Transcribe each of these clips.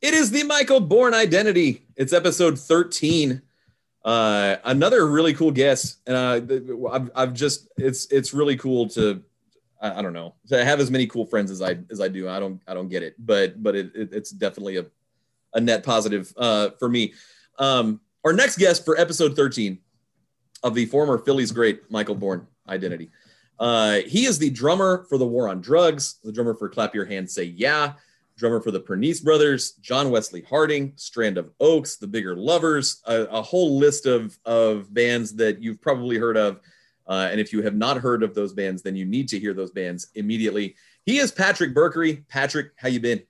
It is the Michael Bourne identity. It's episode 13. Uh, another really cool guest. Uh, I've, I've just, it's, it's really cool to, I, I, don't know, to have as many cool friends as I, as I do. I don't, I don't get it, but, but it, it it's definitely a, a net positive, uh, for me. Um, our next guest for episode 13 of the former Phillies great Michael Bourne identity. Uh, he is the drummer for the War on Drugs, the drummer for Clap Your Hands, Say Yeah, drummer for the Pernice Brothers, John Wesley Harding, Strand of Oaks, The Bigger Lovers, a, a whole list of, of bands that you've probably heard of. Uh, and if you have not heard of those bands, then you need to hear those bands immediately. He is Patrick Berkery. Patrick, how you been?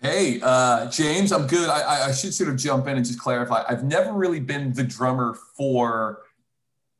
Hey, uh, James, I'm good. I, I should sort of jump in and just clarify. I've never really been the drummer for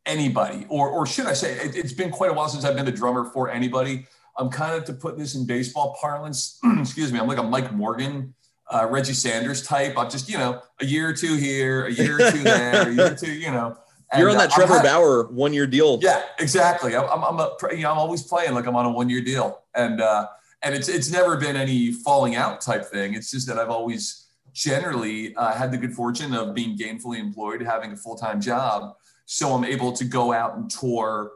anybody, or or should I say, it, has been quite a while since I've been the drummer for anybody. I'm kind of to put this in baseball parlance. excuse me. I'm like a Mike Morgan, uh, Reggie Sanders type. I'm just you know a year or two here, a year or two there, a year or two. You know. And, You're on that uh, Trevor Bauer one year deal. Yeah, exactly. I'm, I'm, a, you know, I'm always playing like I'm on a one year deal, and uh, and it's it's never been any falling out type thing. It's just that I've always generally uh, had the good fortune of being gainfully employed, having a full time job, so I'm able to go out and tour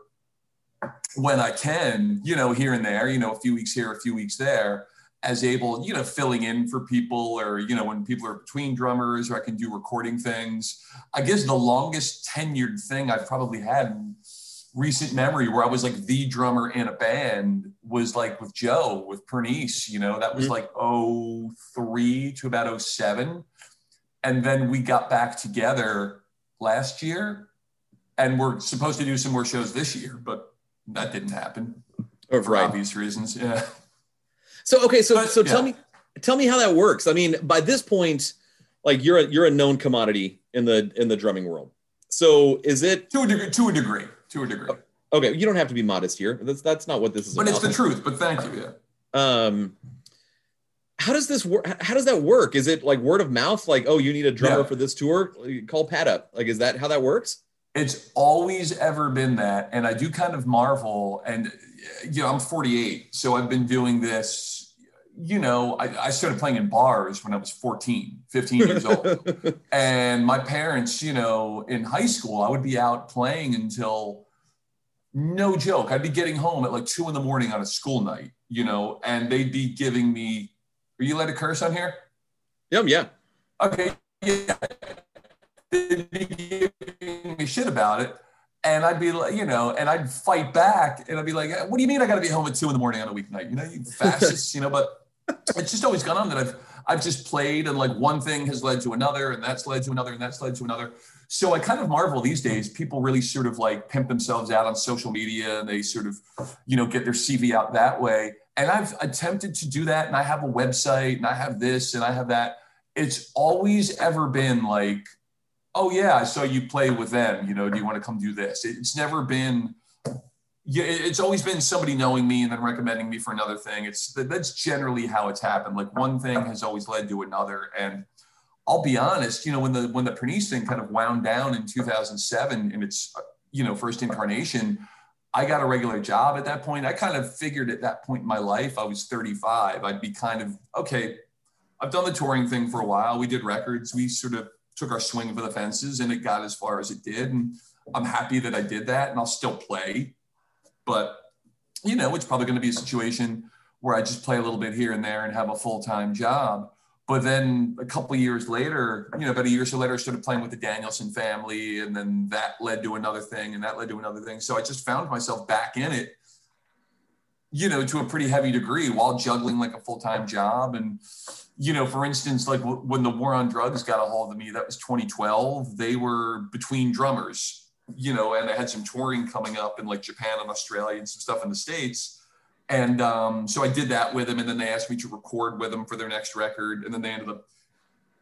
when I can, you know, here and there, you know, a few weeks here, a few weeks there, as able, you know, filling in for people or, you know, when people are between drummers or I can do recording things. I guess the longest tenured thing I've probably had in recent memory where I was like the drummer in a band was like with Joe, with Pernice, you know, that was mm-hmm. like 03 to about 07. And then we got back together last year and we're supposed to do some more shows this year, but that didn't happen oh, for right. obvious reasons. Yeah. So okay, so but, so tell yeah. me tell me how that works. I mean, by this point, like you're a you're a known commodity in the in the drumming world. So is it to a degree? To a degree. To a degree. Okay, you don't have to be modest here. That's that's not what this is. But about. it's the truth. But thank you. Yeah. Um, how does this work? How does that work? Is it like word of mouth? Like, oh, you need a drummer yeah. for this tour? Call Pat up. Like, is that how that works? It's always ever been that. And I do kind of marvel. And, you know, I'm 48. So I've been doing this, you know, I, I started playing in bars when I was 14, 15 years old. and my parents, you know, in high school, I would be out playing until no joke. I'd be getting home at like two in the morning on a school night, you know, and they'd be giving me, are you allowed to curse on here? Yeah, yeah. Okay. Yeah shit about it. And I'd be like, you know, and I'd fight back and I'd be like, what do you mean I got to be home at two in the morning on a weeknight? You know, you fascists, you know, but it's just always gone on that I've, I've just played and like one thing has led to another and that's led to another and that's led to another. So I kind of marvel these days, people really sort of like pimp themselves out on social media and they sort of, you know, get their CV out that way. And I've attempted to do that and I have a website and I have this and I have that. It's always ever been like, oh yeah, I saw you play with them. You know, do you want to come do this? It's never been. Yeah, it's always been somebody knowing me and then recommending me for another thing. It's that's generally how it's happened. Like one thing has always led to another, and I'll be honest. You know, when the when the Pernice thing kind of wound down in 2007 in its you know first incarnation, I got a regular job at that point. I kind of figured at that point in my life, I was 35. I'd be kind of okay. I've done the touring thing for a while. We did records. We sort of took our swing for the fences and it got as far as it did. And I'm happy that I did that and I'll still play. But, you know, it's probably going to be a situation where I just play a little bit here and there and have a full time job. But then a couple years later, you know, about a year or so later, I started playing with the Danielson family. And then that led to another thing and that led to another thing. So I just found myself back in it, you know, to a pretty heavy degree while juggling like a full time job. And, you know, for instance, like w- when the war on drugs got a hold of me, that was 2012. They were between drummers, you know, and I had some touring coming up in like Japan and Australia and some stuff in the States. And um, so I did that with them. And then they asked me to record with them for their next record. And then they ended up,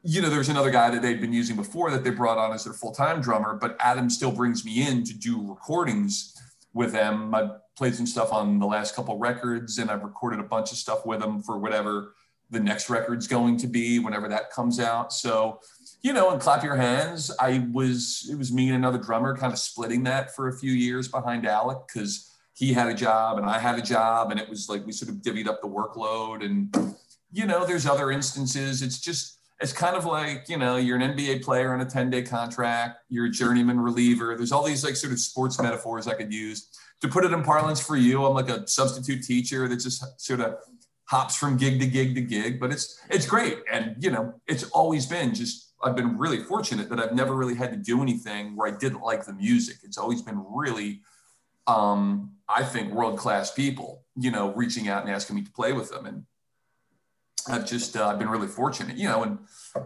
you know, there's another guy that they'd been using before that they brought on as their full time drummer. But Adam still brings me in to do recordings with them. I played some stuff on the last couple records and I've recorded a bunch of stuff with them for whatever the next record's going to be whenever that comes out. So, you know, and clap your hands. I was it was me and another drummer kind of splitting that for a few years behind Alec because he had a job and I had a job, and it was like we sort of divvied up the workload. And you know, there's other instances. It's just it's kind of like you know you're an nba player on a 10 day contract you're a journeyman reliever there's all these like sort of sports metaphors i could use to put it in parlance for you i'm like a substitute teacher that just sort of hops from gig to gig to gig but it's it's great and you know it's always been just i've been really fortunate that i've never really had to do anything where i didn't like the music it's always been really um, I think world class people, you know, reaching out and asking me to play with them. And I've just uh, I've been really fortunate, you know, and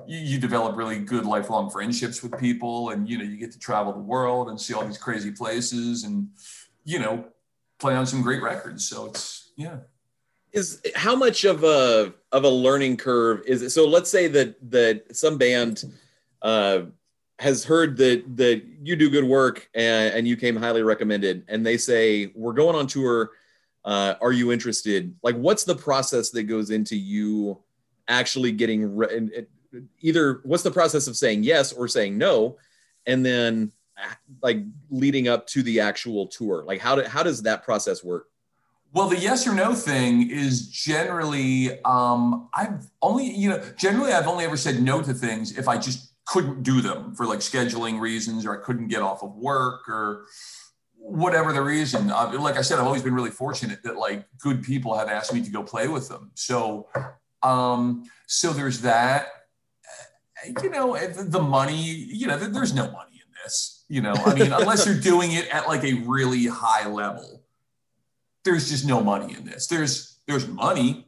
you, you, develop really good lifelong friendships with people, and you know, you get to travel the world and see all these crazy places, and you know, play on some great records. So it's yeah. Is how much of a of a learning curve is it? So let's say that that some band uh, has heard that that you do good work and, and you came highly recommended, and they say we're going on tour. Uh, are you interested? Like, what's the process that goes into you actually getting re- either? What's the process of saying yes or saying no, and then like leading up to the actual tour? Like, how do, how does that process work? Well, the yes or no thing is generally, um, I've only, you know, generally I've only ever said no to things if I just couldn't do them for like scheduling reasons or I couldn't get off of work or whatever the reason. Uh, like I said, I've always been really fortunate that like good people have asked me to go play with them. So, um, so there's that. You know, the money. You know, there's no money in this. You know, I mean, unless you're doing it at like a really high level, there's just no money in this. There's there's money,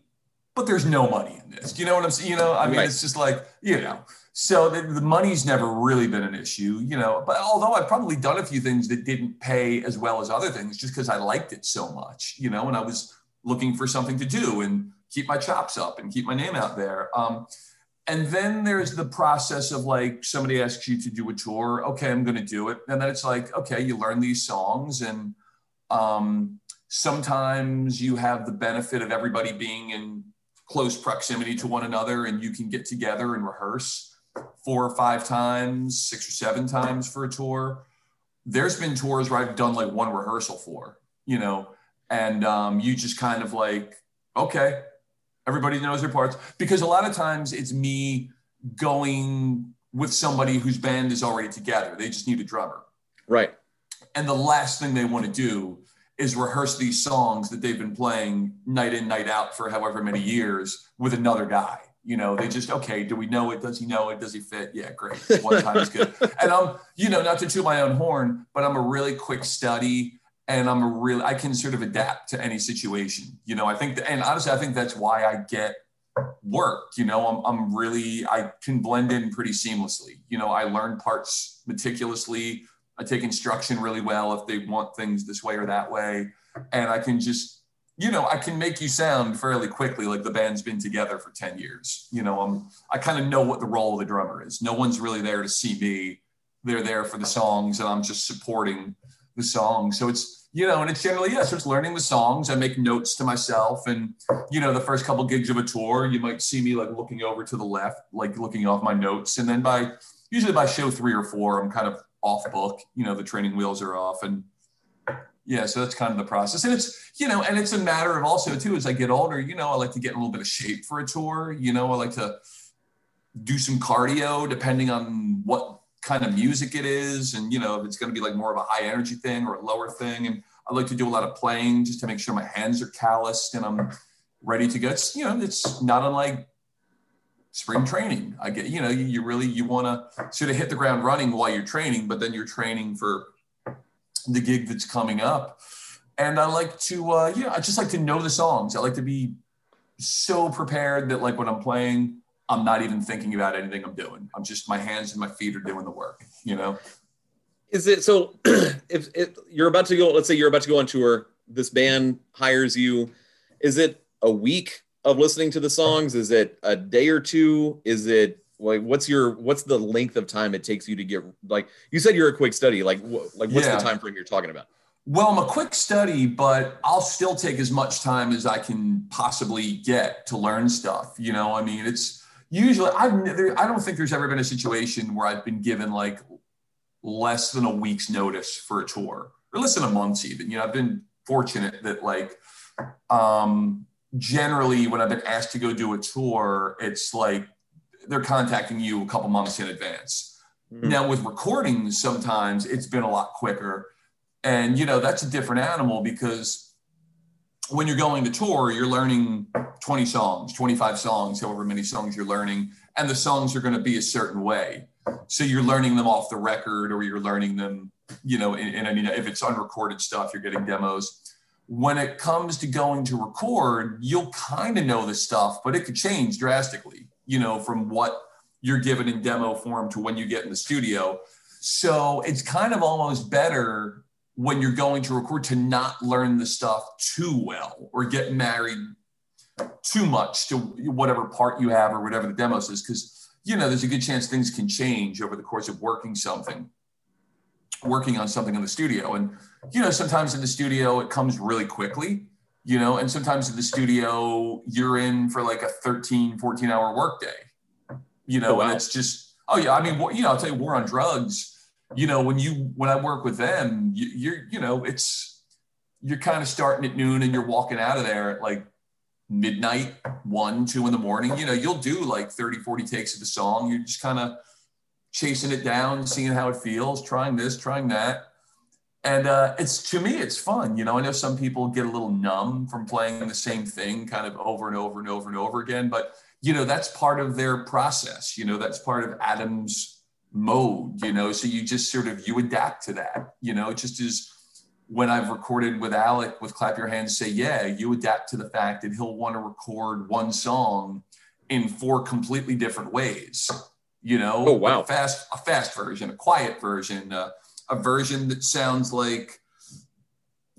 but there's no money in this. You know what I'm saying? You know, I mean, right. it's just like you know. So the, the, money's never really been an issue, you know. But although I've probably done a few things that didn't pay as well as other things, just because I liked it so much, you know, and I was looking for something to do and keep my chops up and keep my name out there. Um, and then there's the process of like somebody asks you to do a tour. Okay, I'm going to do it, and then it's like, okay, you learn these songs, and um, sometimes you have the benefit of everybody being in close proximity to one another, and you can get together and rehearse four or five times, six or seven times for a tour. There's been tours where I've done like one rehearsal for, you know, and um, you just kind of like, okay, everybody knows their parts. Because a lot of times it's me going with somebody whose band is already together. They just need a drummer. Right. And the last thing they want to do is rehearse these songs that they've been playing night in, night out for however many years with another guy. You know, they just okay. Do we know it? Does he know it? Does he fit? Yeah, great. One time is good. and I'm, you know, not to toot my own horn, but I'm a really quick study, and I'm a really I can sort of adapt to any situation. You know, I think, that, and honestly, I think that's why I get work. You know, I'm I'm really I can blend in pretty seamlessly. You know, I learn parts meticulously. I take instruction really well if they want things this way or that way, and I can just you know, I can make you sound fairly quickly like the band's been together for 10 years. You know, I'm, I kind of know what the role of the drummer is. No one's really there to see me. They're there for the songs and I'm just supporting the song. So it's, you know, and it's generally, yeah, so it's learning the songs. I make notes to myself. And, you know, the first couple gigs of a tour, you might see me like looking over to the left, like looking off my notes. And then by, usually by show three or four, I'm kind of off book, you know, the training wheels are off and, yeah so that's kind of the process. And it's you know and it's a matter of also too as i get older you know i like to get in a little bit of shape for a tour. You know i like to do some cardio depending on what kind of music it is and you know if it's going to be like more of a high energy thing or a lower thing. And i like to do a lot of playing just to make sure my hands are calloused and i'm ready to go. It's you know it's not unlike spring training i get you know you, you really you want to sort of hit the ground running while you're training but then you're training for the gig that's coming up. And I like to, uh, yeah, I just like to know the songs. I like to be so prepared that like when I'm playing, I'm not even thinking about anything I'm doing. I'm just my hands and my feet are doing the work, you know? Is it so if, if you're about to go, let's say you're about to go on tour, this band hires you, is it a week of listening to the songs? Is it a day or two? Is it like what's your what's the length of time it takes you to get like you said you're a quick study like wh- like what's yeah. the time frame you're talking about well i'm a quick study but i'll still take as much time as i can possibly get to learn stuff you know i mean it's usually i've never i don't think there's ever been a situation where i've been given like less than a week's notice for a tour or less than a month's even you know i've been fortunate that like um generally when i've been asked to go do a tour it's like they're contacting you a couple months in advance. Mm-hmm. Now with recordings, sometimes it's been a lot quicker. And you know, that's a different animal because when you're going to tour, you're learning 20 songs, 25 songs, however many songs you're learning, and the songs are going to be a certain way. So you're learning them off the record or you're learning them, you know, and I mean, if it's unrecorded stuff, you're getting demos. When it comes to going to record, you'll kind of know the stuff, but it could change drastically, you know, from what you're given in demo form to when you get in the studio. So it's kind of almost better when you're going to record to not learn the stuff too well or get married too much to whatever part you have or whatever the demo is because you know there's a good chance things can change over the course of working something working on something in the studio and you know sometimes in the studio it comes really quickly you know and sometimes in the studio you're in for like a 13 14 hour workday you know oh, wow. and it's just oh yeah i mean you know i'll tell you war on drugs you know, when you when I work with them, you, you're you know, it's you're kind of starting at noon and you're walking out of there at like midnight, one, two in the morning. You know, you'll do like 30, 40 takes of the song. You're just kind of chasing it down, seeing how it feels, trying this, trying that. And uh, it's to me, it's fun. You know, I know some people get a little numb from playing the same thing kind of over and over and over and over again, but you know, that's part of their process. You know, that's part of Adam's mode, you know, so you just sort of, you adapt to that, you know, just as when I've recorded with Alec with Clap Your Hands, Say Yeah, you adapt to the fact that he'll want to record one song in four completely different ways, you know, oh, wow. a fast, a fast version, a quiet version, uh, a version that sounds like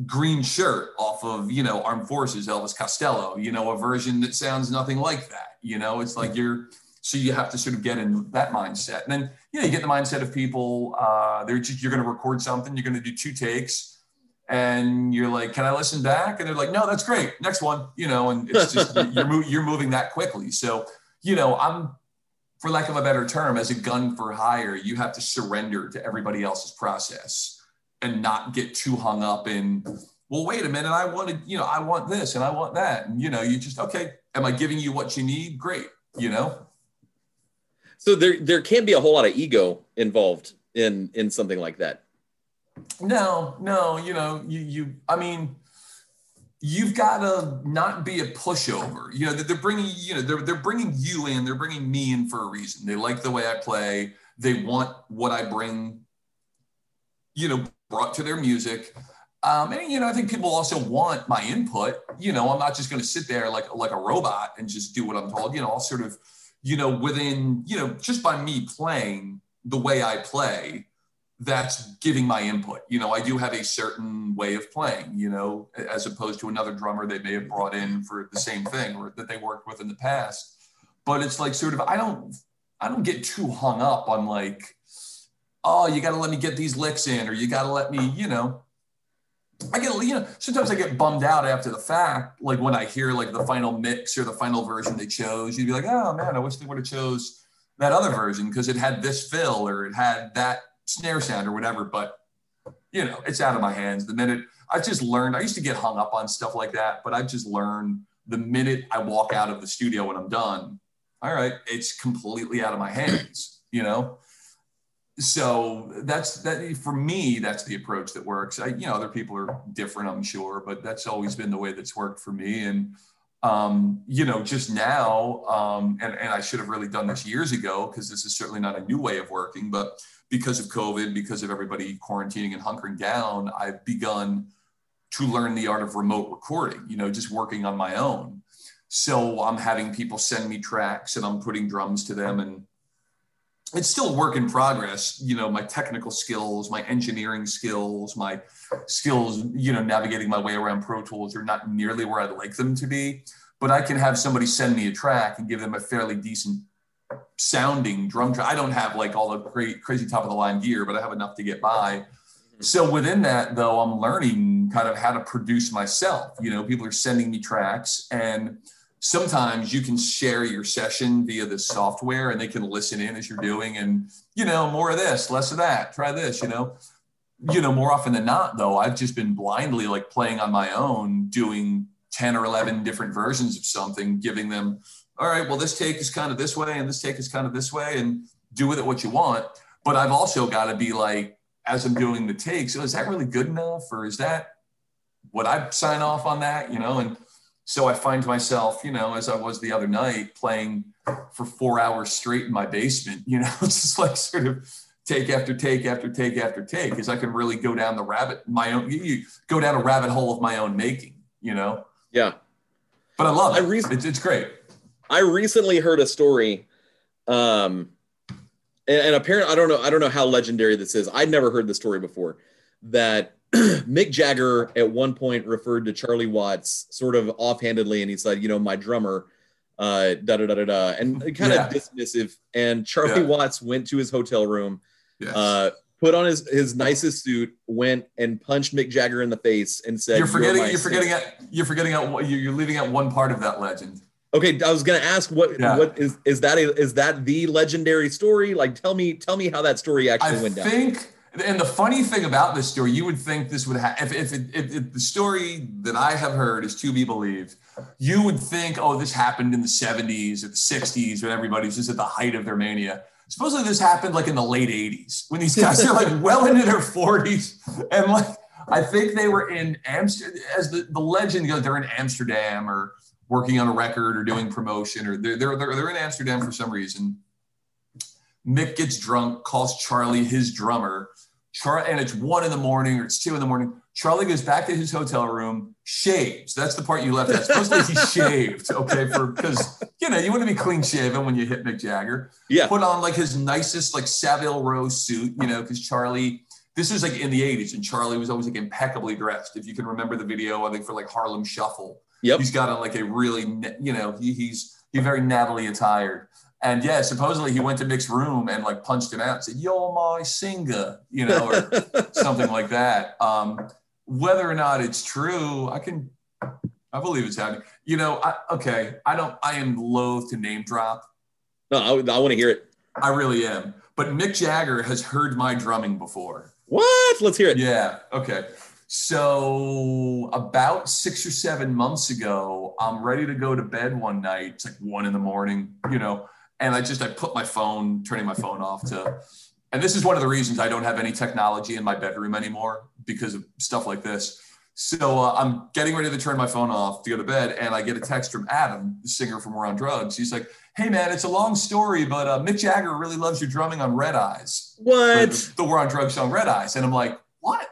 green shirt off of, you know, Armed Forces, Elvis Costello, you know, a version that sounds nothing like that, you know, it's like you're, so you have to sort of get in that mindset. And then, you know, you get the mindset of people, uh, they're just, you're going to record something, you're going to do two takes and you're like, can I listen back? And they're like, no, that's great. Next one, you know, and it's just, you're, you're moving that quickly. So, you know, I'm, for lack of a better term, as a gun for hire, you have to surrender to everybody else's process and not get too hung up in, well, wait a minute, I wanted, you know, I want this and I want that. And, you know, you just, okay, am I giving you what you need? Great. You know? So there there can be a whole lot of ego involved in in something like that. No, no, you know, you you I mean, you've got to not be a pushover. You know, they're bringing you know they're they're bringing you in, they're bringing me in for a reason. They like the way I play. They want what I bring. You know, brought to their music. Um, and you know, I think people also want my input. You know, I'm not just going to sit there like like a robot and just do what I'm told. You know, I'll sort of you know, within, you know, just by me playing the way I play, that's giving my input. You know, I do have a certain way of playing, you know, as opposed to another drummer they may have brought in for the same thing or that they worked with in the past. But it's like sort of I don't I don't get too hung up on like, oh, you gotta let me get these licks in, or you gotta let me, you know, I get, you know, sometimes I get bummed out after the fact, like when I hear like the final mix or the final version they chose. You'd be like, oh man, I wish they would have chose that other version because it had this fill or it had that snare sound or whatever. But you know, it's out of my hands. The minute I just learned, I used to get hung up on stuff like that, but I've just learned the minute I walk out of the studio when I'm done, all right, it's completely out of my hands, you know? so that's that for me that's the approach that works I, you know other people are different i'm sure but that's always been the way that's worked for me and um, you know just now um, and, and i should have really done this years ago because this is certainly not a new way of working but because of covid because of everybody quarantining and hunkering down i've begun to learn the art of remote recording you know just working on my own. So i'm having people send me tracks and i'm putting drums to them and it's still a work in progress you know my technical skills my engineering skills my skills you know navigating my way around pro tools are not nearly where i'd like them to be but i can have somebody send me a track and give them a fairly decent sounding drum track. I don't have like all the great crazy top of the line gear but i have enough to get by. Mm-hmm. So within that though i'm learning kind of how to produce myself. You know people are sending me tracks and sometimes you can share your session via the software and they can listen in as you're doing and you know more of this less of that try this you know. You know more often than not though i've just been blindly like playing on my own doing 10 or 11 different versions of something giving them all right, well, this take is kind of this way and this take is kind of this way, and do with it what you want. But I've also got to be like, as I'm doing the takes, so is that really good enough? Or is that would I sign off on that? You know, and so I find myself, you know, as I was the other night, playing for four hours straight in my basement, you know, it's just like sort of take after take after take after take, because I can really go down the rabbit my own you go down a rabbit hole of my own making, you know. Yeah. But I love it. I re- it's, it's great. I recently heard a story, um, and, and apparently I don't know I don't know how legendary this is. I'd never heard the story before that Mick Jagger at one point referred to Charlie Watts sort of offhandedly, and he said, "You know, my drummer." Uh, da da da da da, and kind Yeah. of dismissive. And Charlie Yeah. Watts went to his hotel room, Yes. uh, put on his his nicest suit, went and punched Mick Jagger in the face, and said, you're forgetting. my You're forgetting. saint." At, you're forgetting. Out, you're you're leaving out one part of that legend. Okay, I was gonna ask what Yeah. what is is that a, is that the legendary story? Like, tell me tell me how that story actually I went down. I think, and the funny thing about this story, you would think this would have, if, if, it- if, if the story that I have heard is to be believed, you would think, oh, this happened in the 70s or the 60s when everybody's just at the height of their mania. Supposedly this happened like in the late 80s when these guys are like well into their 40s. And like, I think they were in Amsterdam, as the, the legend goes, they're in Amsterdam or working on a record or doing promotion, or they're, they're, they're, they're in Amsterdam for some reason. Mick gets drunk, calls Charlie his drummer. Char- and it's one in the morning or it's two in the morning. Charlie goes back to his hotel room, shaves. That's the part you left out. Supposedly he shaved, okay, for because you know you want to be clean shaven when you hit Mick Jagger. Yeah, Put on like his nicest like Savile Row suit, you know, because Charlie. This is like in the '80s, and Charlie was always like impeccably dressed. If you can remember the video, I think for like Harlem Shuffle, Yep. he's got on like a really, you know, he, he's he's very nattily attired. And yeah, supposedly he went to Mick's room and like punched him out and said, You're my singer, you know, or something like that. Um, whether or not it's true, I can, I believe it's happening. You know, I, okay, I don't, I am loath to name drop. no, I, I want to hear it. I really am. But Mick Jagger has heard my drumming before. What? Let's hear it. Yeah. Okay. So about six or seven months ago, I'm ready to go to bed one night. It's like one in the morning, you know, and I just I put my phone, turning my phone off to, and this is one of the reasons I don't have any technology in my bedroom anymore because of stuff like this. So uh, I'm getting ready to turn my phone off to go to bed, and I get a text from Adam, the singer from War on Drugs. He's like, "Hey man, it's a long story, but uh, Mick Jagger really loves your drumming on Red Eyes." What? the, the War on Drugs song Red Eyes. And I'm like, what?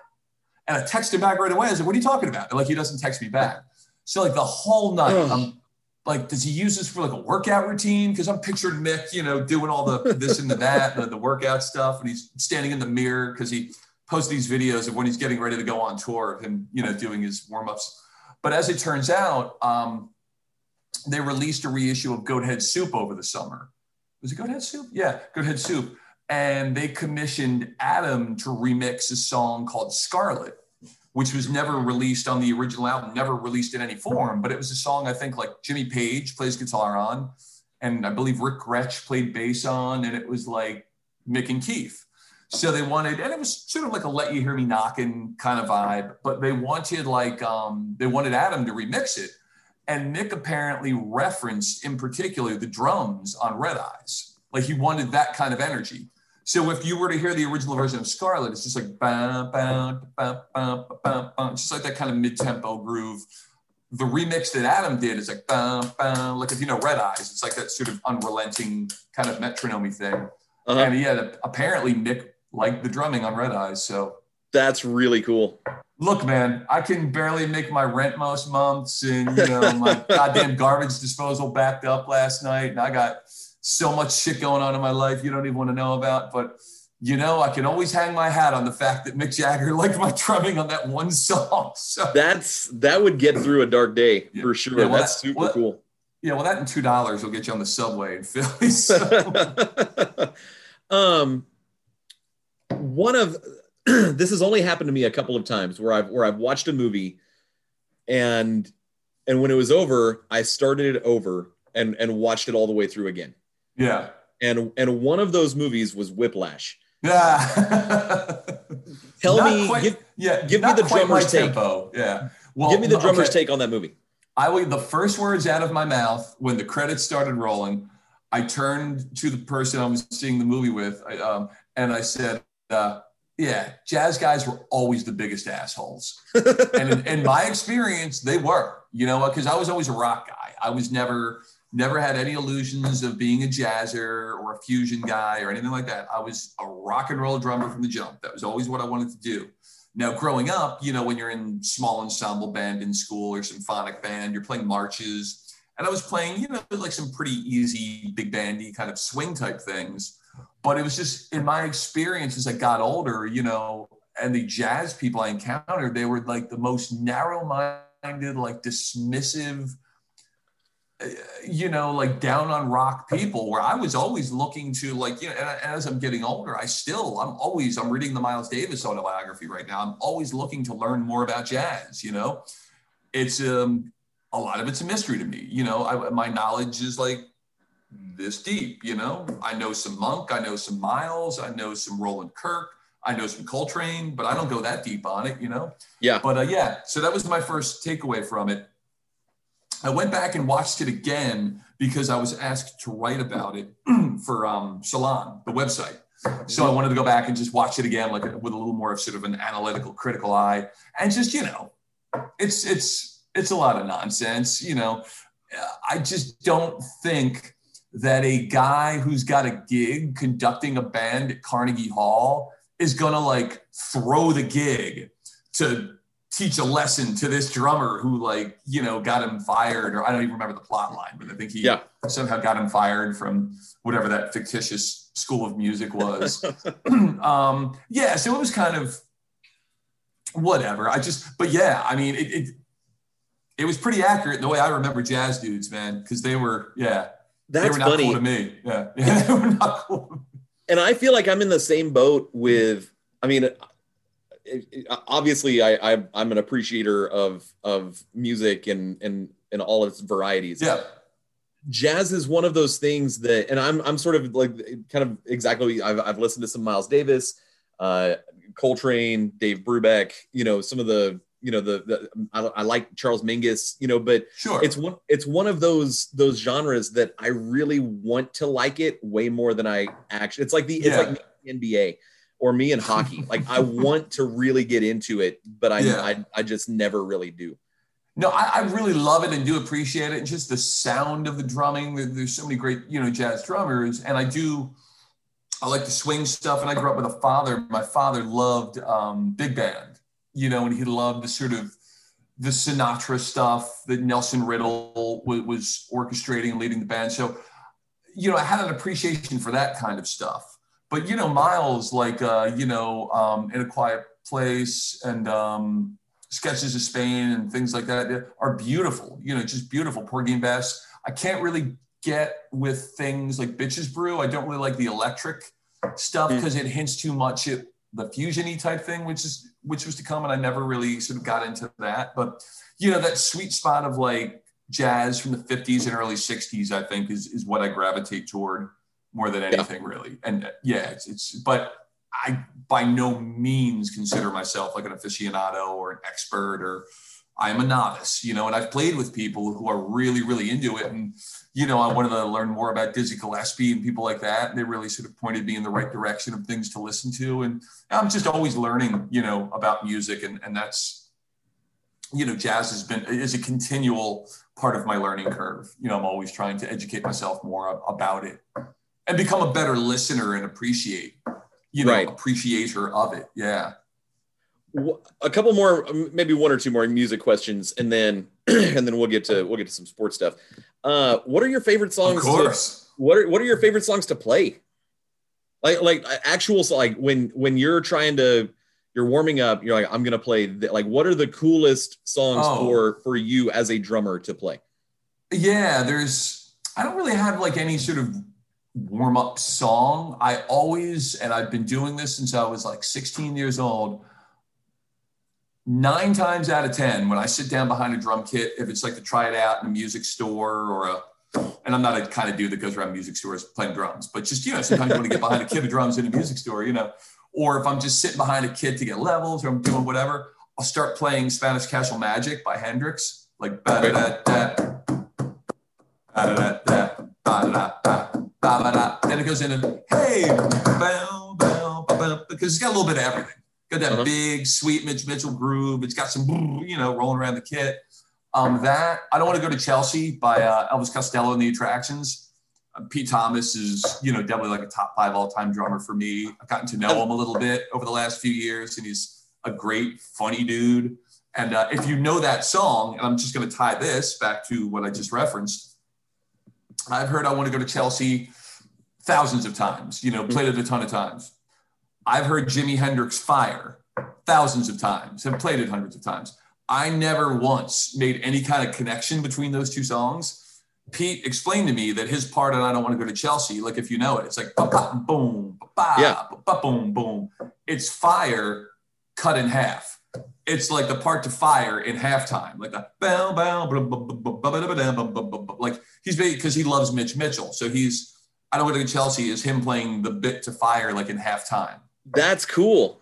And I text him back right away. I said, what are you talking about? And like, he doesn't text me back. So like the whole night, I'm like, does he use this for like a workout routine? Because I'm picturing Mick, you know, doing all the this and the that, the, the workout stuff. And he's standing in the mirror because he posts these videos of when he's getting ready to go on tour of him, you know, doing his warm-ups. But as it turns out, um, they released a reissue of Goats Head Soup over the summer. Was it Goats Head Soup? Yeah, Goats Head Soup and they commissioned Adam to remix a song called Scarlet, which was never released on the original album, never released in any form. But it was a song I think like Jimmy Page plays guitar on, and I believe Ric Grech played bass on, and it was like Mick and Keith. So they wanted, and it was sort of like a "Let You Hear Me Knocking" kind of vibe, but they wanted like um, they wanted Adam to remix it, and Mick apparently referenced in particular the drums on Red Eyes, like he wanted that kind of energy. So if you were to hear the original version of Scarlet, it's just like bam, bam, bam, bam, bam, bam, just like that kind of mid-tempo groove. The remix that Adam did is like bam, bam, like if you know Red Eyes, it's like that sort of unrelenting kind of metronome thing. Uh-huh. And yeah, apparently Mick liked the drumming on Red Eyes. So That's really cool. look, man, I can barely make my rent most months, and you know my goddamn garbage disposal backed up last night, and I got so much shit going on in my life you don't even want to know about. But you know, I can always hang my hat on the fact that Mick Jagger liked my drumming on that one song. So That's that would get through a dark day Yeah. for sure. Yeah, well, That's that- super well- cool. yeah, well, that and two dollars will get you on the subway in Philly. So. um, one of this has only happened to me a couple of times where I've where I've watched a movie, and and when it was over, I started it over and and watched it all the way through again. Yeah, And and one of those movies was Whiplash. yeah. Tell Not me, quite- give, yeah, give me the drummer's take. tempo. Yeah, well, give me the drummer's okay. take on that movie. I would the first words out of my mouth when the credits started rolling, I turned to the person I was seeing the movie with, I, um, and I said, uh, "Yeah, jazz guys were always the biggest assholes." and in, in, my experience, they were. You know, because I was always a rock guy. I was never never had any illusions of being a jazzer or a fusion guy or anything like that. I was a rock and roll drummer from the jump. That was always what I wanted to do. Now, growing up, you know, when you're in small ensemble band in school or symphonic band, you're playing marches. And I was playing, you know, like some pretty easy, big bandy kind of swing type things. But it was just in my experience as I got older, you know, and the jazz people I encountered, they were like the most narrow minded, like dismissive, you know, like down on rock people where I was always looking to like, you know, and as I'm getting older, I still, I'm always, I'm reading the Miles Davis autobiography right now. I'm always looking to learn more about jazz, you know, it's, um, a lot of it's a mystery to me, you know, I, my knowledge is like this deep, you know, I know some Monk, I know some Miles, I know some Roland Kirk, I know some Coltrane, but I don't go that deep on it, you know? Yeah. But uh, yeah, so that was my first takeaway from it I went back and watched it again because I was asked to write about it for um, Salon, the website. So I wanted to go back and just watch it again, like with a little more of sort of an analytical, critical eye, and just you know, it's it's it's a lot of nonsense. You know, I just don't think that a guy who's got a gig conducting a band at Carnegie Hall is gonna like throw the gig to teach a lesson to this drummer who like you know got him fired or i don't even remember the plot line but i think he yeah. somehow got him fired from whatever that fictitious school of music was. Um yeah so it was kind of whatever. I just but yeah i mean it it, it was pretty accurate the way i remember jazz dudes man because they were yeah that's they were not funny. cool to me. Yeah, yeah they were not cool. And i feel like i'm in the same boat with i mean obviously I, I I'm an appreciator of of music and and and all its varieties. Yeah. Jazz is one of those things that, and I'm I'm sort of like kind of exactly. I've I've listened to some Miles Davis, uh, Coltrane, Dave Brubeck. You know some of the you know the, the I, I, like Charles Mingus. You know, but sure, it's one it's one of those those genres that I really want to like it way more than I actually. It's like the it's like the NBA or me in hockey. like I want to really get into it, but I, yeah. I, I just never really do. No, I, I, really love it and do appreciate it. And Just the sound of the drumming. There's so many great, you know, jazz drummers, and I do. I like the swing stuff, and I grew up with a father. My father loved um, big band, you know, and he loved the sort of the Sinatra stuff that Nelson Riddle was, was orchestrating and leading the band. So, you know, I had an appreciation for that kind of stuff but you know, Miles, like uh, you know, um, in a quiet place and um, sketches of Spain and things like that are beautiful. You know, just beautiful. Porgy Bess. I can't really get with things like Bitches Brew. I don't really like the electric stuff because mm. it hints too much at the fusiony type thing, which is which was to come, and I never really sort of got into that. But you know, that sweet spot of like jazz from the 50s and early 60s, I think, is is what I gravitate toward more than anything yeah. really. And uh, yeah, it's, it's, but I by no means consider myself like an aficionado or an expert or I am a novice, you know, and I've played with people who are really, really into it. And, you know, I wanted to learn more about Dizzy Gillespie and people like that. And they really sort of pointed me in the right direction of things to listen to. And I'm just always learning, you know, about music. And, and that's, you know, jazz has been, is a continual part of my learning curve. You know, I'm always trying to educate myself more about it and become a better listener and appreciate, you know, right. appreciator of it. Yeah. A couple more, maybe one or two more music questions, and then and then we'll get to we'll get to some sports stuff. Uh, what are your favorite songs? Of course. To, what are what are your favorite songs to play? Like like actual like when when you're trying to you're warming up, you're like I'm gonna play. The, like what are the coolest songs oh. for for you as a drummer to play? Yeah, there's I don't really have like any sort of warm up song. I always, and I've been doing this since I was like 16 years old. Nine times out of 10, when I sit down behind a drum kit, if it's like to try it out in a music store or a, and I'm not a kind of dude that goes around music stores playing drums, but just, you know, sometimes you want to get behind a kit of drums in a music store, you know, or if I'm just sitting behind a kit to get levels or I'm doing whatever, I'll start playing Spanish Castle Magic by Hendrix like da da da, da da da, and it goes in and hey, bow, bow, bow, because it's got a little bit of everything. Got that Uh-huh. big, sweet Mitch Mitchell groove. It's got some, you know, rolling around the kit. Um, that I don't want to go to Chelsea by uh, Elvis Costello and the Attractions. Uh, Pete Thomas is, you know, definitely like a top five all-time drummer for me. I've gotten to know him a little bit over the last few years, and he's a great, funny dude. And uh, if you know that song, and I'm just going to tie this back to what I just referenced, I've heard I want to go to Chelsea thousands of times. You know, mm-hmm. played it a ton of times. I've heard Jimi Hendrix Fire thousands of times. Have played it hundreds of times. I never once made any kind of connection between those two songs. Pete explained to me that his part on I Don't Want to Go to Chelsea, like if you know it, it's like boom, ba Yeah. boom boom. It's fire cut in half it's like the part to fire in halftime, like the bow bow like he's because he loves Mitch Mitchell, so he's I don't think Chelsea is him playing the bit to fire like in halftime. That's cool.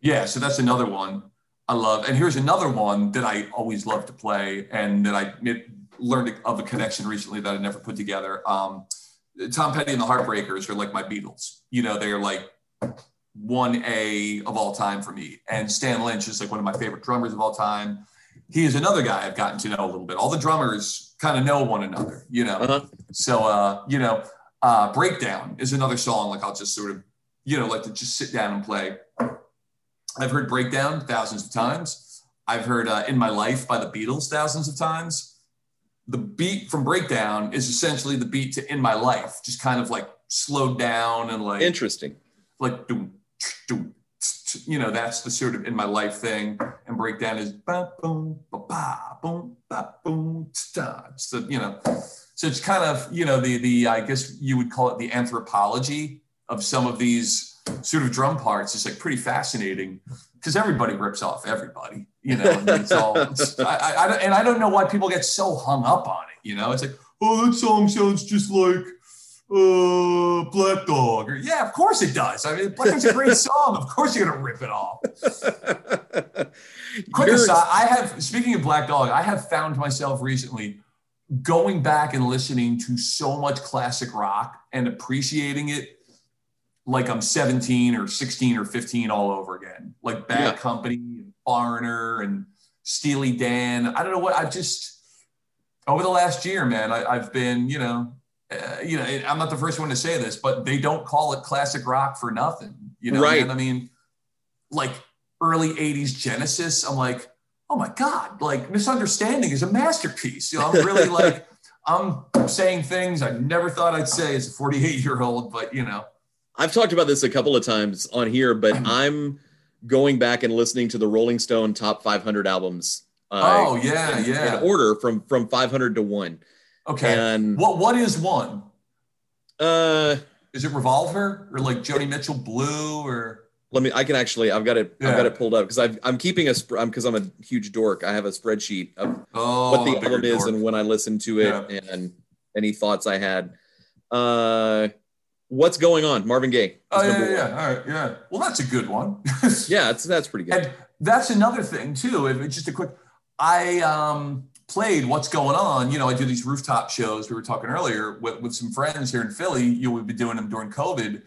Yeah, so that's another one I love, and here's another one that I always love to play, and that I learned of a connection recently that I never put together. Um, Tom Petty and the Heartbreakers are like my Beatles. You know, they're like 1A of all time for me. And Stan Lynch is like one of my favorite drummers of all time. He is another guy I've gotten to know a little bit. All the drummers kind of know one another, you know. Uh-huh. So, uh, you know, uh, Breakdown is another song like I'll just sort of, you know, like to just sit down and play. I've heard Breakdown thousands of times. I've heard uh, In My Life by the Beatles thousands of times. The beat from Breakdown is essentially the beat to In My Life, just kind of like slowed down and like Interesting. like doom, you know, that's the sort of in my life thing. And breakdown is ba boom, ba ba boom, ba boom. It's the, you know, so it's kind of, you know, the the I guess you would call it the anthropology of some of these sort of drum parts. It's like pretty fascinating because everybody rips off everybody, you know. It's all, it's, I, I and I don't know why people get so hung up on it. You know, it's like, oh, that song sounds just like uh, Black Dog. Or, yeah, of course it does. I mean, Black Dog's a great song. Of course you're gonna rip it off. Quick You're- aside, I have speaking of Black Dog, I have found myself recently going back and listening to so much classic rock and appreciating it like I'm 17 or 16 or 15 all over again. Like Bad Yeah. Company and Foreigner and Steely Dan. I don't know what I've just over the last year, man, I, I've been, you know, uh, you know, I'm not the first one to say this, but they don't call it classic rock for nothing. You know, Right. I mean, like early 80s Genesis, I'm like, oh my God, like Misunderstanding is a masterpiece. You know, I'm really like, I'm saying things I never thought I'd say as a 48 year old, but you know, I've talked about this a couple of times on here, but I'm going back and listening to the Rolling Stone top 500 albums. uh, oh yeah, in, yeah. in order from from 500 to one. Okay. And What what is one? uh, Is it Revolver or like Joni Mitchell Blue or let me. I can actually. I've got it. I've got it pulled up because I've I'm keeping a because I'm a huge dork. I have a spreadsheet of oh what the album is dork. and when I listened to it and any thoughts I had. Uh, what's going on? Marvin Gaye. Oh yeah, yeah, yeah. All right, yeah. Well, that's a good one. Yeah, that's that's pretty good. And that's another thing too. If it's just a quick, I um, played "What's Going On." You know, I do these rooftop shows. We were talking earlier with, with some friends here in Philly. You know, we've been doing them during COVID,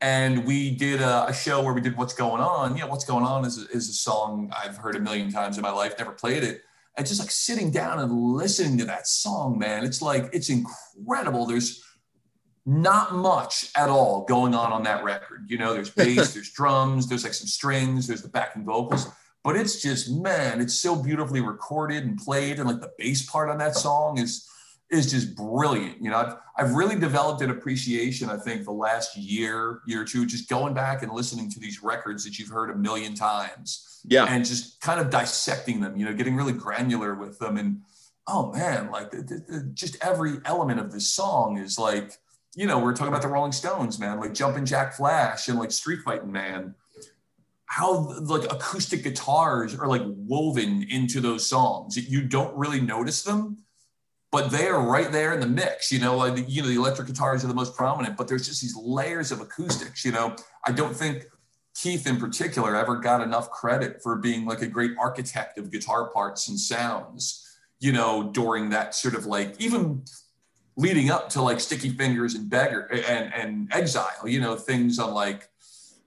and we did a, a show where we did "What's Going On." You know, "What's Going On" is is a song I've heard a million times in my life. Never played it. And just like sitting down and listening to that song, man, it's like it's incredible. There's not much at all going on on that record. You know, there's bass, there's drums, there's like some strings, there's the backing vocals, but it's just man, it's so beautifully recorded and played, and like the bass part on that song is is just brilliant. You know, I've I've really developed an appreciation. I think the last year, year or two, just going back and listening to these records that you've heard a million times Yeah, and just kind of dissecting them, you know, getting really granular with them. And oh man, like the, the, the, just every element of this song is like, you know, we're talking about the Rolling Stones, man, like Jumpin' Jack Flash and like Street Fighting Man. How like acoustic guitars are like woven into those songs. You don't really notice them, but they are right there in the mix. You know, like you know, the electric guitars are the most prominent, but there's just these layers of acoustics. You know, I don't think Keith in particular ever got enough credit for being like a great architect of guitar parts and sounds. you know, during that sort of like even leading up to like Sticky Fingers and Beggar and and Exile, you know, things on like,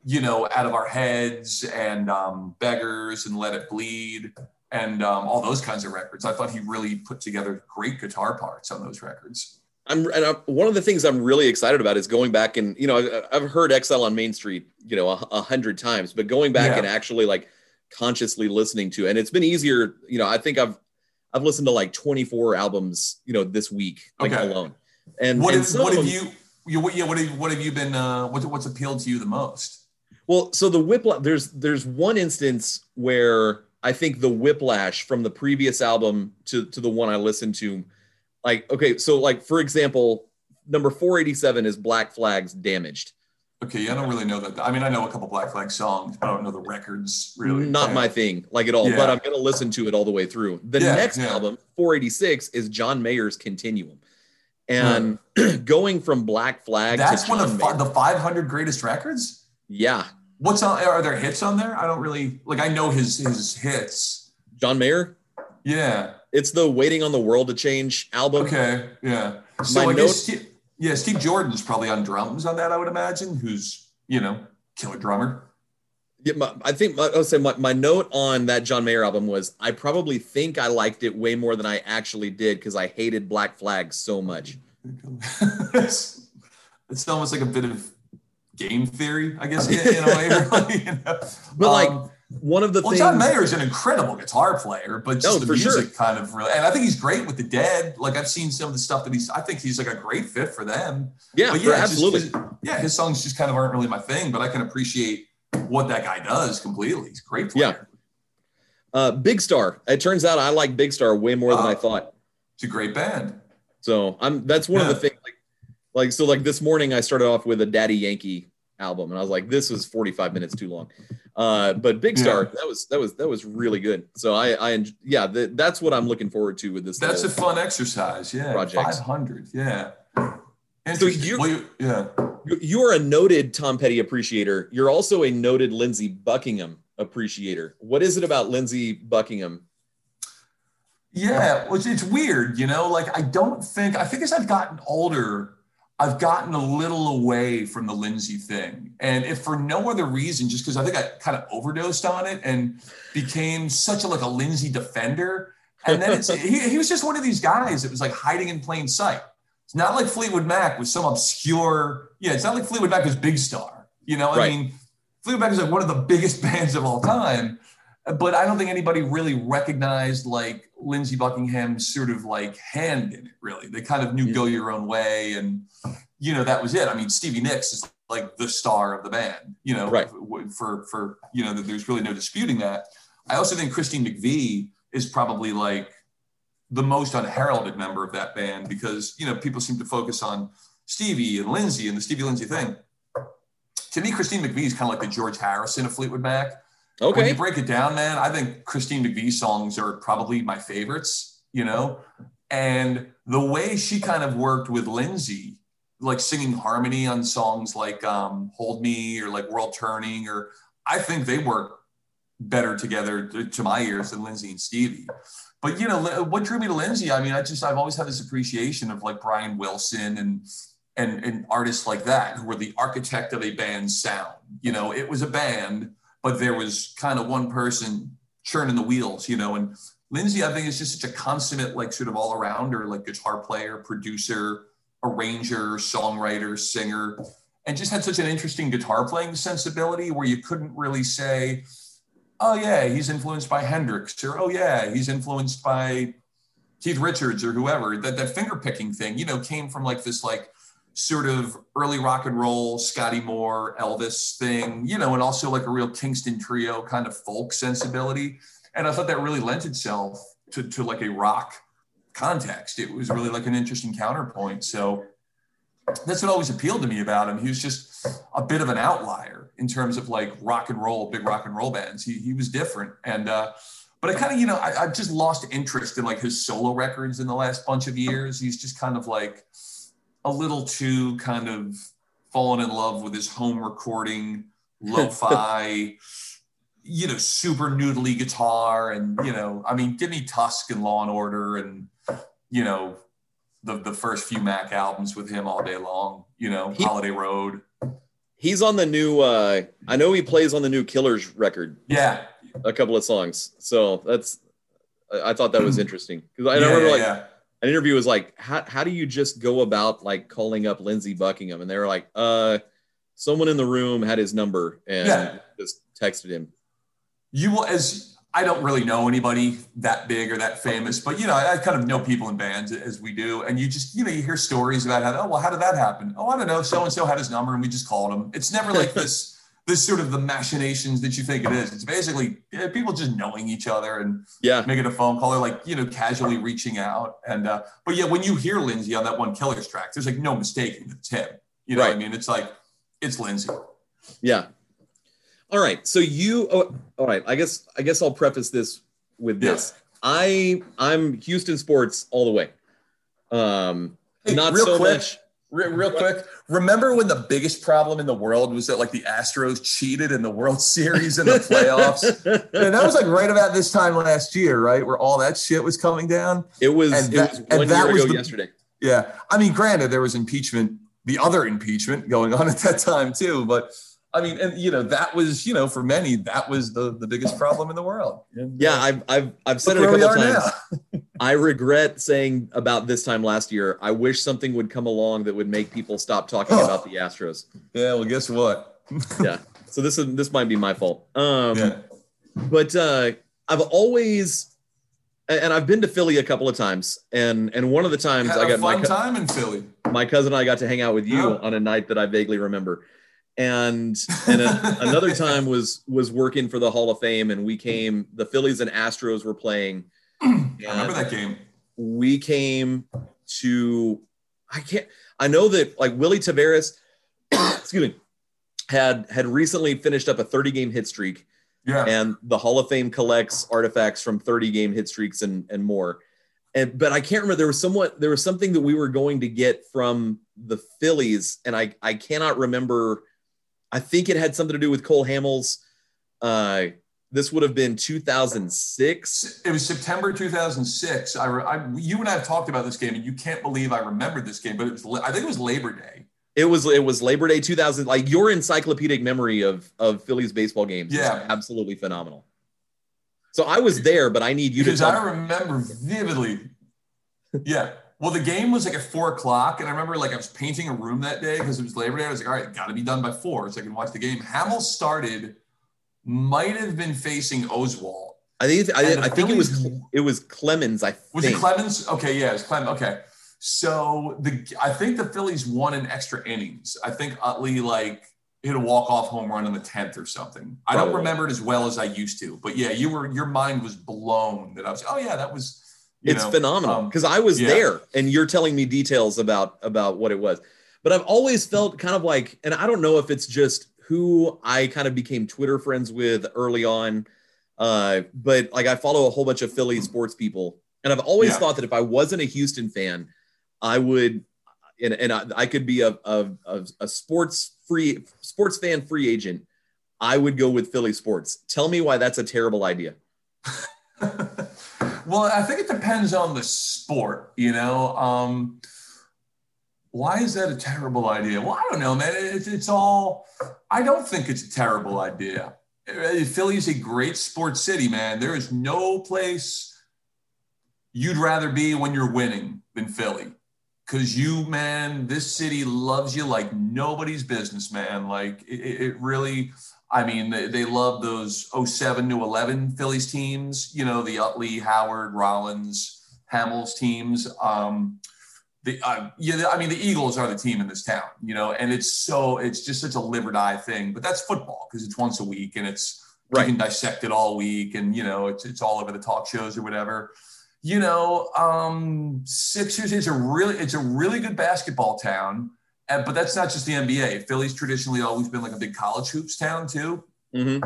you know, Out of Our Heads and um, Beggars and Let It Bleed and um, all those kinds of records. I thought he really put together great guitar parts on those records. I'm, and I'm, one of the things I'm really excited about is going back and you know I, have heard Exile on Main Street you know a, a hundred times, but going back yeah. and actually like consciously listening to, and it's been easier. You know, I think I've I've listened to like 24 albums you know this week like okay. alone. And what, and have, what have them, you, you what, yeah what have, what have you been uh, what, what's appealed to you the most? Well, so the whiplash there's there's one instance where I think the whiplash from the previous album to to the one I listened to like okay so like for example number 487 is black flags damaged. Okay yeah, i don't really know that i mean i know a couple black flag songs but i don't know the records really not yeah. my thing like at all yeah. but i'm gonna listen to it all the way through. The next album 486 is john mayer's continuum. And hmm. going from black flag that's one of the 500 greatest records? Yeah what's on are there hits on there i don't really like i know his his hits john mayer yeah it's the Waiting on the World to Change album. Okay, yeah. So My I guess Steve, yeah, Steve Jordan's probably on drums on that. I would imagine, who's you know killer drummer. Yeah, my, I think I would say my, my note on that John Mayer album was I probably think I liked it way more than I actually did because I hated Black Flag so much. it's, it's almost like a bit of game theory, I guess, in, in a way. Really, you know? But um, like one of the well, things. John Mayer is an incredible guitar player, but just no, the music sure. kind of really, and I think he's great with the Dead. Like I've seen some of the stuff that he's. I think he's like a great fit for them. Yeah, but yeah, absolutely. Just, yeah, his songs just kind of aren't really my thing, but I can appreciate what that guy does completely. He's great player. Yeah. Uh, Big Star. It turns out I like Big Star way more than I uh, thought. It's a great band. So I'm. That's one yeah. of the things. Like, like so, like this morning I started off with a Daddy Yankee album, and I was like, this was 45 minutes too long. Uh, but Big Star, yeah. that was that was that was really good. So I I yeah, the, that's what I'm looking forward to with this. That's a fun exercise. Yeah, project. 500. Yeah. And so you, well, you, yeah, you are a noted Tom Petty appreciator. You're also a noted Lindsey Buckingham appreciator. What is it about Lindsey Buckingham? Yeah, well, it's weird, you know. Like I don't think I think as I've gotten older, I've gotten a little away from the Lindsey thing. And if for no other reason, just because I think I kind of overdosed on it and became such a like a Lindsey defender. And then it's he, he was just one of these guys that was like hiding in plain sight. It's not like Fleetwood Mac was some obscure, yeah, it's not like Fleetwood Mac was big star. You know, right. I mean, Fleetwood Mac is like one of the biggest bands of all time but I don't think anybody really recognized like Lindsey Buckingham's sort of like hand in it. Really, they kind of knew yeah. "Go Your Own Way," and you know that was it. I mean, Stevie Nicks is like the star of the band. You know, right. for for you know, there's really no disputing that. I also think Christine McVie is probably like the most unheralded member of that band because you know people seem to focus on Stevie and Lindsey and the Stevie Lindsey thing. To me, Christine McVie is kind of like the George Harrison of Fleetwood Mac Okay. When you break it down, man, I think Christine McVie songs are probably my favorites, you know? And the way she kind of worked with Lindsey, like singing harmony on songs like um, Hold Me or like World Turning, or I think they work better together to, my ears than Lindsey and Stevie. But you know what drew me to Lindsey? I mean, I just I've always had this appreciation of like Brian Wilson and and and artists like that who were the architect of a band's sound. You know, it was a band but there was kind of one person churning the wheels, you know. And Lindsey, I think, is just such a consummate, like, sort of all arounder, like guitar player, producer, arranger, songwriter, singer, and just had such an interesting guitar playing sensibility where you couldn't really say, oh, yeah, he's influenced by Hendrix, or oh, yeah, he's influenced by Keith Richards or whoever. That, that finger picking thing, you know, came from like this, like, sort of early rock and roll, Scotty Moore, Elvis thing, you know, and also like a real Kingston trio kind of folk sensibility. And I thought that really lent itself to, to like a rock context. It was really like an interesting counterpoint. So that's what always appealed to me about him. He was just a bit of an outlier in terms of like rock and roll, big rock and roll bands. He, he was different. And, uh, but I kind of, you know, I, I've just lost interest in like his solo records in the last bunch of years. He's just kind of like, a little too kind of fallen in love with his home recording, lo-fi, you know, super noodly guitar, and you know, I mean, give me Tusk and Law and Order, and you know, the the first few Mac albums with him all day long. You know, He- Holiday Road. He's on the new. uh I know he plays on the new Killers record. Yeah, A couple of songs. So that's. I I thought that was interesting because I yeah, remember yeah, like yeah. An interview was like, how how do you just go about like calling up Lindsey Buckingham? And they were like, uh, someone in the room had his number and Yeah. just texted him. you will as I don't really know anybody that big or that famous, but you know, I, I kind of know people in bands as we do, and you just you know you hear stories about how oh well how did that happen? Oh I don't know, so and so had his number and we just called him. It's never like this this sort of the machinations that you think it is. It's basically yeah, people just knowing each other and Yeah, making a phone call or like you know casually reaching out. And uh, but yeah, when you hear Lindsey on that one Killers track, there's like no mistaking that it's him. You know what I mean? It's like it's Lindsey. yeah. All right. So you. Oh, all right. I guess I guess I'll preface this with Yeah. this. I I'm Houston sports all the way. Um, Hey, not so quick, much. Real, real quick, remember when the biggest problem in the world was that like the Astros cheated in the World Series and the playoffs? and that was like right about this time last year, right? Where all that shit was coming down. It was And that- was and that year was ago the- yesterday. Yeah. I mean, granted, there was impeachment, the other impeachment going on at that time too. But I mean, and you know, that was, you know, for many, that was the, the biggest problem in the world. And, Yeah, uh, I've I've I've said it a couple times. I regret saying about this time last year. I wish something would come along that would make people stop talking about the Astros. Yeah. Well, guess what? Yeah. So this is this might be my fault. Um, yeah. but uh, I've always and I've been to Philly a couple of times, and and one of the times Had I got my fun co- time in Philly. my cousin and I got to hang out with you Oh. on a night that I vaguely remember. And and a, another time was was working for the Hall of Fame, and we came. The Phillies and Astros were playing. I remember that game. we came to I can't I know that like Willy Taveras excuse me had had recently finished up a 30 game hit streak Yeah. and the Hall of Fame collects artifacts from 30 game hit streaks and and more. And but I can't remember there was somewhat there was something that we were going to get from the Phillies and I I cannot remember I think it had something to do with Cole Hamels uh this would have been 2006 It was September 2006. I, I, you and I have talked about this game, and you can't believe I remembered this game. But it was, I think it was Labor Day. It was it was Labor Day 2000. Like your encyclopedic memory of of Phillies baseball games Yeah. is absolutely phenomenal. So I was there, but I need you to because I remember vividly. Yeah. Well, the game was like at four o'clock, and I remember like I was painting a room that day because it was Labor Day. I was like, all right, got to be done by four, so I can watch the game. Hamels started, might have been facing Oswalt. I think I, I think it was it was Clemens. I Was think it Clemens? Okay, yeah, it was Clemens. Okay, so the I think the Phillies won in extra innings. I think Utley like hit a walk off home run in the tenth or something. I don't Probably. remember it as well as I used to, but yeah, you were your mind was blown that I was. Like, Oh yeah, that was. It's know, phenomenal um, because I was yeah. there and you're telling me details about about what it was. But I've always felt kind of like, and I don't know if it's just who I kind of became Twitter friends with early on. Uh, but like I follow a whole bunch of Philly sports people, and I've always Yeah. thought that if I wasn't a Houston fan, I would, and, and I, I could be a, a, a, a sports free sports fan free agent. I would go with Philly sports. Tell me why that's a terrible idea. well, I think it depends on the sport, you know. Um, why is that a terrible idea? Well, I don't know, man. It's, all, I don't think it's a terrible idea. Uh, Philly's a great sports city, man. There is no place you'd rather be when you're winning than Philly. Cause you, man, this city loves you like nobody's business, man. Like it it really, I mean, they, they love those 07 to 11 Phillies teams, you know, the Utley, Howard, Rollins, Hamels teams. Um, the, uh, yeah, I mean, the Eagles are the team in this town, you know, and it's so, it's just such a live or die thing, but that's football because it's once a week and it's, Right. you can dissect it all week and, you know, it's, it's all over the talk shows or whatever. You know, um, Sixers is a really, it's a really good basketball town. And, but that's not just the NBA. Philly's traditionally always been like a big college hoops town too. Mm-hmm.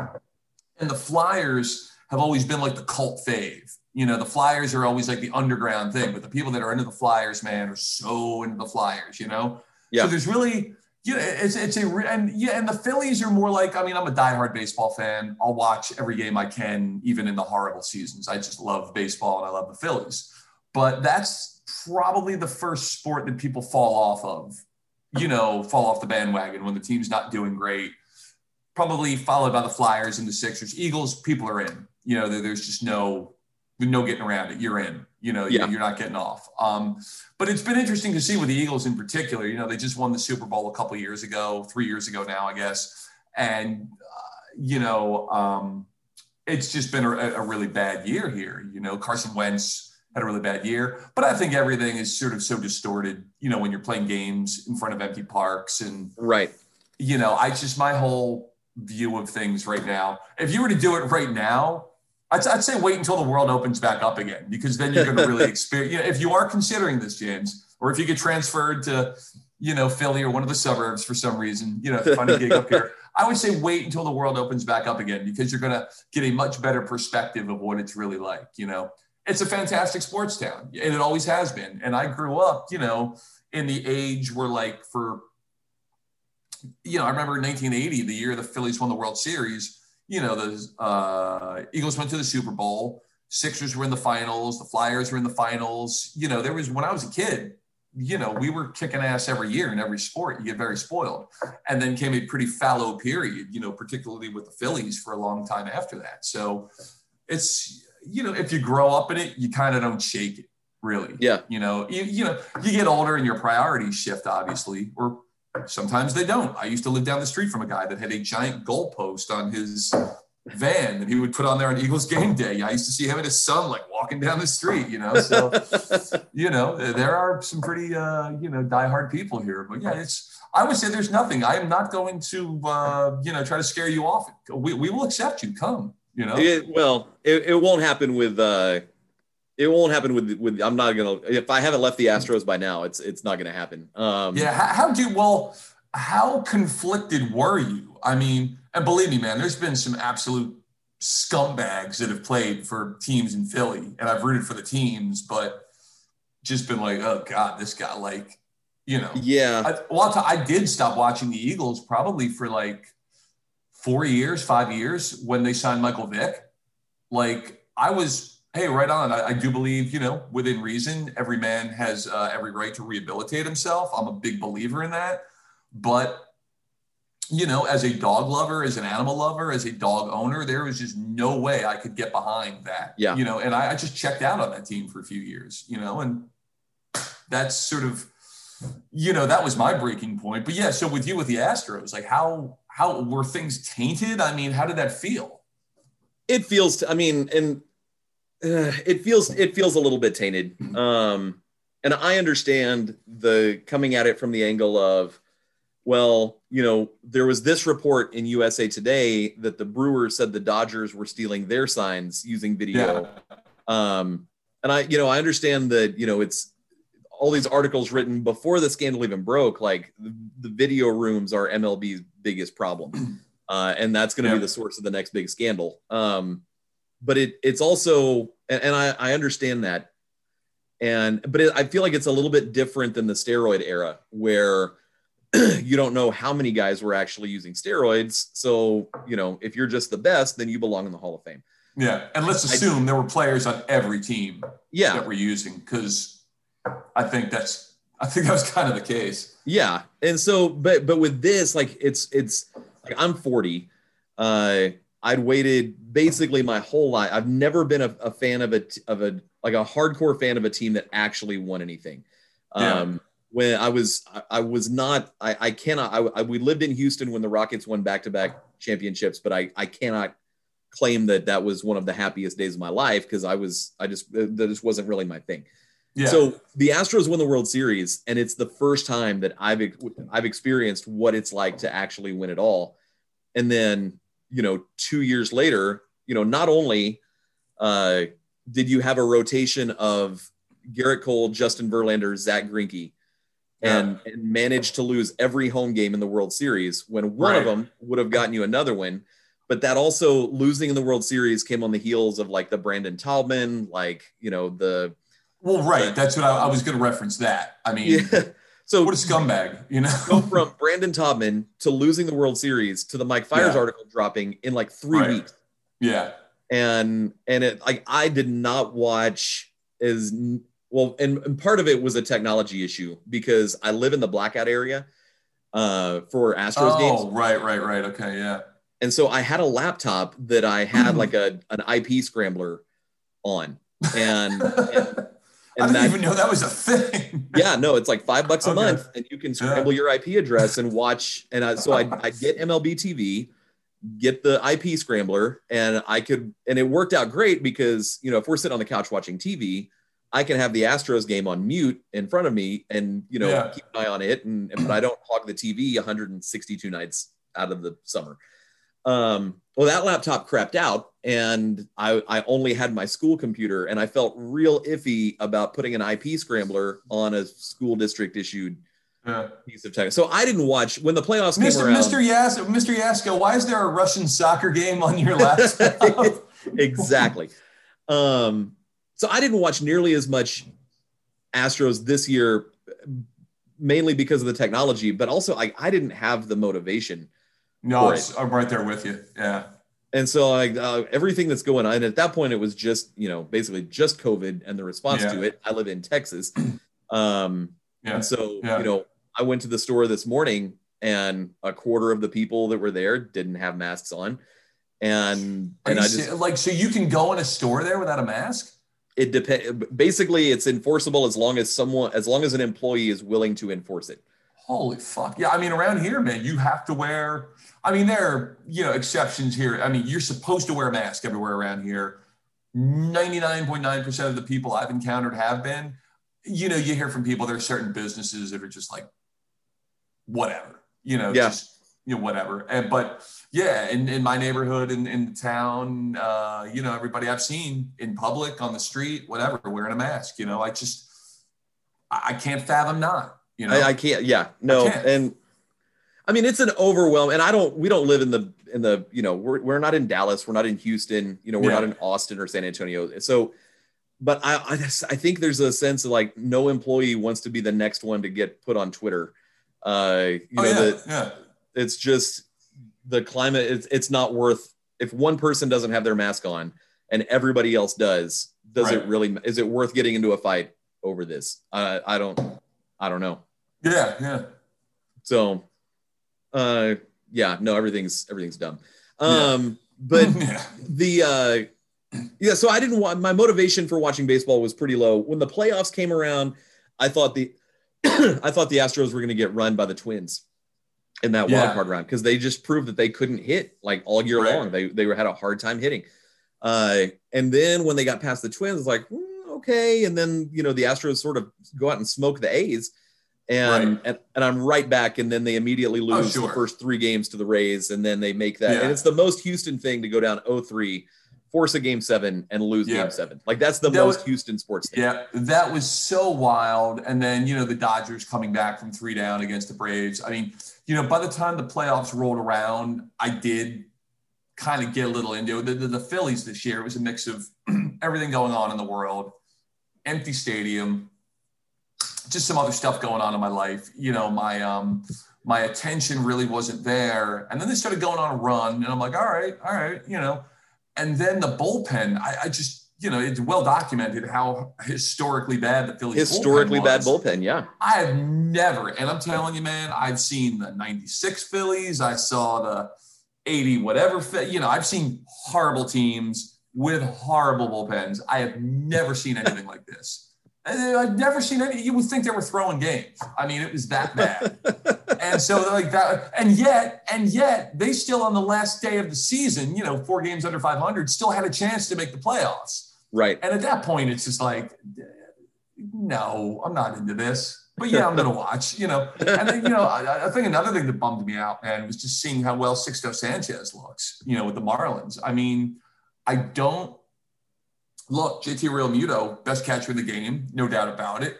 And the Flyers have always been like the cult fave. You know, the Flyers are always like the underground thing, but the people that are into the Flyers, man, are so into the Flyers, you know? Yeah. So there's really, Yeah, it's it's a and yeah, and the Phillies are more like I mean I'm a diehard baseball fan. I'll watch every game I can, even in the horrible seasons. I just love baseball and I love the Phillies. But that's probably the first sport that people fall off of. You know, fall off the bandwagon when the team's not doing great. Probably followed by the Flyers and the Sixers. Eagles, people are in. You know, there's just no no getting around it. You're in. You know, yeah. you're not getting off. Um, but it's been interesting to see with the Eagles in particular. You know, they just won the Super Bowl a couple years ago, three years ago now, I guess. And uh, you know, um, it's just been a, a, really bad year here. You know, Carson Wentz had a really bad year, but I think everything is sort of so distorted. You know, when you're playing games in front of empty parks and right. You know, I just my whole view of things right now. If you were to do it right now, I'd, I'd, say wait until the world opens back up again because then you're going to really experience. You know, if you are considering this, James, or if you get transferred to, you know, Philly or one of the suburbs for some reason, you know, funny gig up here. I would say wait until the world opens back up again because you're going to get a much better perspective of what it's really like. You know, it's a fantastic sports town, and it always has been. And I grew up, you know, in the age where like for, you know, I remember 1980, the year the Phillies won the World Series you know, the uh, Eagles went to the Super Bowl. Sixers were in the finals. The Flyers were in the finals. You know, there was when I was a kid, you know, we were kicking ass every year in every sport. You get very spoiled. And then came a pretty fallow period, you know, particularly with the Phillies for a long time after that. So it's, you know, if you grow up in it, you kind of don't shake it really. Yeah. You know, you, you know, you get older and your priorities shift, obviously, or Sometimes they don't. I used to live down the street from a guy that had a giant goalpost on his van that he would put on there on Eagles game day. I used to see him and his son like walking down the street, you know. So, you know, there are some pretty, uh, you know, diehard people here. But yeah, it's. I would say there's nothing. I am not going to, uh, you know, try to scare you off. We, we will accept you. Come, you know. It, well, it, it won't happen with. Uh, it won't happen with with. I'm not gonna. If I haven't left the Astros by now, it's it's not gonna happen. Um, yeah. How, how do well? How conflicted were you? I mean, and believe me, man, there's been some absolute scumbags that have played for teams in Philly, and I've rooted for the teams, but just been like, oh god, this guy, like, you know, yeah. I, well, I did stop watching the Eagles probably for like four years, five years when they signed Michael Vick. Like, I was hey, right on. I, I, do believe, you know, within reason, every man has uh, every right to rehabilitate himself. I'm a big believer in that. But, you know, as a dog lover, as an animal lover, as a dog owner, there was just no way I could get behind that. Yeah. You know, and I, I just checked out on that team for a few years, you know, and that's sort of, you know, that was my breaking point. But yeah, so with you with the Astros, like how how were things tainted? I mean, how did that feel? It feels. I mean, and uh, it feels it feels a little bit tainted. Um, and I understand the coming at it from the angle of, well, you know, there was this report in USA Today that the Brewers said the Dodgers were stealing their signs using video. Yeah. Um, and I, you know, I understand that, you know, it's all these articles written before the scandal even broke. Like the, the video rooms are MLB's biggest problem, uh, and that's going to yeah. be the source of the next big scandal. Um, but it it's also and, and I, I understand that and but it, i feel like it's a little bit different than the steroid era where you don't know how many guys were actually using steroids so you know if you're just the best then you belong in the hall of fame yeah and let's assume I, there were players on every team yeah. that were using because i think that's i think that was kind of the case yeah and so but but with this like it's it's like i'm 40 uh I'd waited basically my whole life. I've never been a, a, fan of a of a like a hardcore fan of a team that actually won anything. Yeah. Um, when I was I, I was not I, I cannot I, I, we lived in Houston when the Rockets won back to back championships, but I I cannot claim that that was one of the happiest days of my life because I was I just that just wasn't really my thing. Yeah. So the Astros won the World Series, and it's the first time that I've I've experienced what it's like to actually win it all. And then you know, two years later, you know, not only uh, did you have a rotation of Gerrit Cole, Justin Verlander, Zack Greinke, and, yeah. and managed to lose every home game in the World Series when one right. of them would have gotten you another win. But that also losing in the World Series came on the heels of like the Brandon Taubman, like, you know, the. Well, right. That's what I, I was going to reference that. I mean, yeah. So what a scumbag, you know. go from Brandon Taubman to losing the World Series to the Mike Fiers Yeah. article dropping in like three Right. weeks. yeah. and and it like I did not watch as well, and, and part of it was a technology issue because I live in the blackout area uh, for Astros Oh, games, Oh, right, right, right. Okay, yeah. and so I had a laptop that I had like a an IP scrambler on, and and, I and didn't that even know that was a thing. yeah no it's like five bucks a Okay. month and you can scramble your ip address and watch and I, so I, I get mlb tv get the ip scrambler and i could and it worked out great because you know if we're sitting on the couch watching tv i can have the astros game on mute in front of me and you know Yeah. keep an eye on it and but i don't hog the tv 162 nights out of the summer um, well, that laptop crapped out, and I, I only had my school computer, and I felt real iffy about putting an IP scrambler on a school district issued Yeah. piece of tech. So I didn't watch when the playoffs came Mr. around. Mr. Yas, Mr. Yasko, why is there a Russian soccer game on your laptop? exactly. Um, so I didn't watch nearly as much Astros this year, mainly because of the technology, but also I, I didn't have the motivation. no, it's- I'm right there with you. Yeah. And so like uh, everything that's going on at that point, it was just, you know, basically just COVID and the response Yeah. to it. I live in Texas. Um, Yeah. And so, Yeah. you know, I went to the store this morning and a quarter of the people that were there didn't have masks on. And Are and I just like, so you can go in a store there without a mask? it depends basically it's enforceable as long as someone as long as an employee is willing to enforce it. Holy fuck. Yeah. I mean, around here, man, you have to wear, I mean, there are, you know, exceptions here. I mean, you're supposed to wear a mask everywhere around here. 99.9% of the people I've encountered have been. You know, you hear from people, there are certain businesses that are just like, whatever, you know, Yeah. just, you know, whatever. And, but yeah, in, in my neighborhood, in, in the town, uh, you know, everybody I've seen in public, on the street, whatever, wearing a mask, you know, I just, I, I can't fathom not, you know. I, I can't yeah, no. can't. And I mean it's an overwhelm and I don't we don't live in the in the, you know, we're we're not in Dallas, we're not in Houston, you know, we're Yeah. not in Austin or San Antonio. So but I, I just- I think there's a sense of like no employee wants to be the next one to get put on Twitter. Uh you oh, know yeah, that yeah. it's just the climate it's, it's not worth if one person doesn't have their mask on and everybody else does does it really is it worth getting into a fight over this i i don't i don't know Yeah, yeah. so uh yeah no everything's everything's dumb um but yeah. the uh yeah so i didn't want my motivation for watching baseball was pretty low when the playoffs came around i thought the i thought the astros were going to get run by the twins in that Yeah. wild card round because they just proved that they couldn't hit like all year Right. long they they were, had a hard time hitting uh and then when they got past the twins it's like "Hmm, okay and then you know the astros sort of go out and smoke the a's and Right. and, and i'm right back and then they immediately Oh, lose sure. the first three games to the rays and then they make that Yeah. and it's the most houston thing to go down 0-3 force a game seven and lose Yeah. game seven like that's the That most was- houston sports thing Yeah, that was so wild. And then, you know, the Dodgers coming back from three down against the Braves. I mean, you know, by the time the playoffs rolled around, I did kind of get a little into it. The, the, the Phillies this year, it was a mix of everything going on in the world, empty stadium, just some other stuff going on in my life. You know, my, um, my attention really wasn't there. And then they started going on a run, and I'm like, all right, all right, you know. And then the bullpen, I, I just, you know, it's well documented how historically bad the Phillies historically bullpen bad bullpen yeah I have never, and I'm telling you, man, I've seen the 96 Phillies. I saw the 80 whatever, you know, I've seen horrible teams with horrible bullpens. I have never seen anything like this. I've never seen any, you would think they were throwing games. I mean, it was that bad. and so like that, and yet, and yet they still on the last day of the season, you know, four games under 500, still had a chance to make the playoffs. right And at that point, it's just like, no, I'm not into this. But yeah, I'm going to watch, you know. And then, you know, I, I think another thing that bummed me out, man, was just seeing how well Sixto Sanchez looks, you know, with the Marlins. I mean, I don't look, JT Realmuto, best catcher in the game, no doubt about it.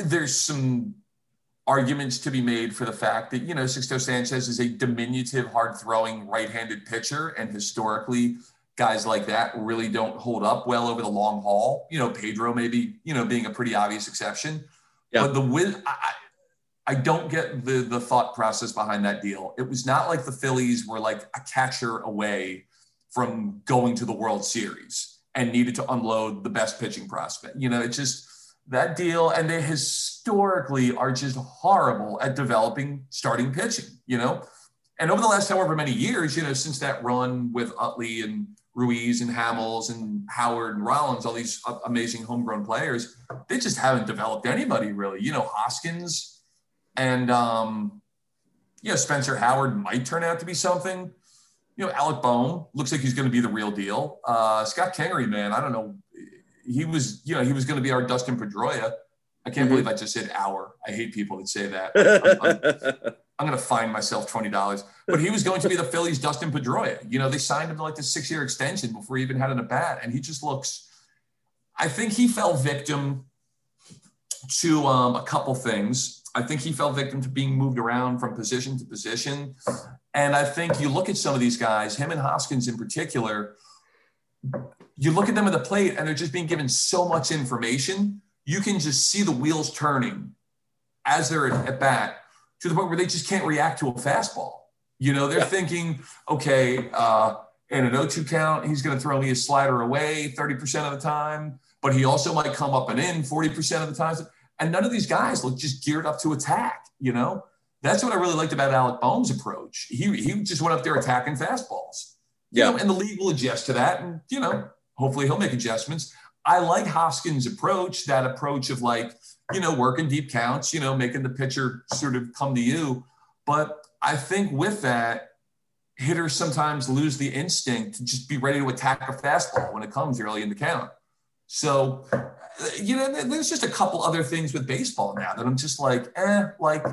There's some arguments to be made for the fact that, you know, Sixto Sanchez is a diminutive, hard throwing right handed pitcher. And historically, guys like that really don't hold up well over the long haul. You know, Pedro maybe, you know, being a pretty obvious exception. Yeah. But the win, I, I don't get the the thought process behind that deal. It was not like the Phillies were like a catcher away from going to the World Series and needed to unload the best pitching prospect. You know, it's just that deal, and they historically are just horrible at developing starting pitching. You know, and over the last however many years, you know, since that run with Utley and Ruiz and Hamels and Howard and Rollins, all these amazing homegrown players, they just haven't developed anybody really. You know, Hoskins and um, you know Spencer Howard might turn out to be something. You know, Alec Bohm looks like he's going to be the real deal. Uh, Scott Kingery, man, I don't know. He was, you know, he was going to be our Dustin Pedroia. I can't mm-hmm. believe I just said our. I hate people that say that. I'm, I'm, I'm going to find myself twenty dollars. But he was going to be the Phillies' Dustin Pedroia. You know, they signed him to like the six-year extension before he even had an at bat, and he just looks. I think he fell victim to um, a couple things. I think he fell victim to being moved around from position to position, and I think you look at some of these guys, him and Hoskins in particular. You look at them at the plate, and they're just being given so much information. You can just see the wheels turning as they're at bat to the point where they just can't react to a fastball. You know, they're yeah. thinking, okay, uh, in an 0-2 count, he's going to throw me a slider away 30% of the time, but he also might come up and in 40% of the time. And none of these guys look just geared up to attack, you know? That's what I really liked about Alec Bohm's approach. He, he just went up there attacking fastballs. Yeah. You know, and the league will adjust to that. And, you know, hopefully he'll make adjustments. I like Hoskins' approach, that approach of like, you know, working deep counts, you know, making the pitcher sort of come to you. But I think with that, hitters sometimes lose the instinct to just be ready to attack a fastball when it comes early in the count. So, you know, there's just a couple other things with baseball now that I'm just like, eh, like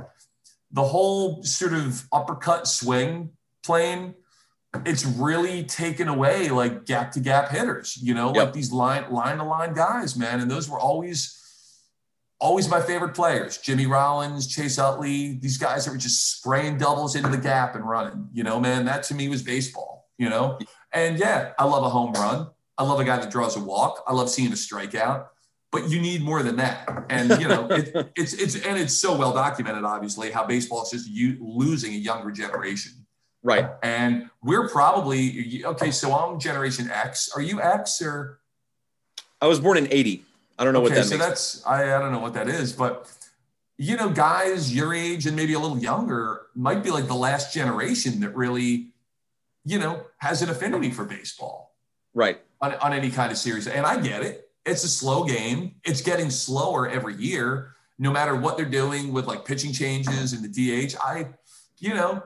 the whole sort of uppercut swing plane it's really taken away like gap to gap hitters, you know, yep. like these line line to line guys, man. And those were always always my favorite players. Jimmy Rollins, Chase Utley, these guys that were just spraying doubles into the gap and running. You know, man, that to me was baseball, you know? And yeah, I love a home run. I love a guy that draws a walk. I love seeing a strikeout. But you need more than that, and you know it, it's it's and it's so well documented, obviously, how baseball is just you, losing a younger generation Right. And we're probably okay. So I'm Generation X. Are you X or? I was born in '80. I don't know okay, what that. So that's I, I don't know what that is, but you know, guys your age and maybe a little younger might be like the last generation that really, you know, has an affinity for baseball. Right. On, on any kind of series, and I get it. It's a slow game. It's getting slower every year. No matter what they're doing with like pitching changes and the DH, I, you know,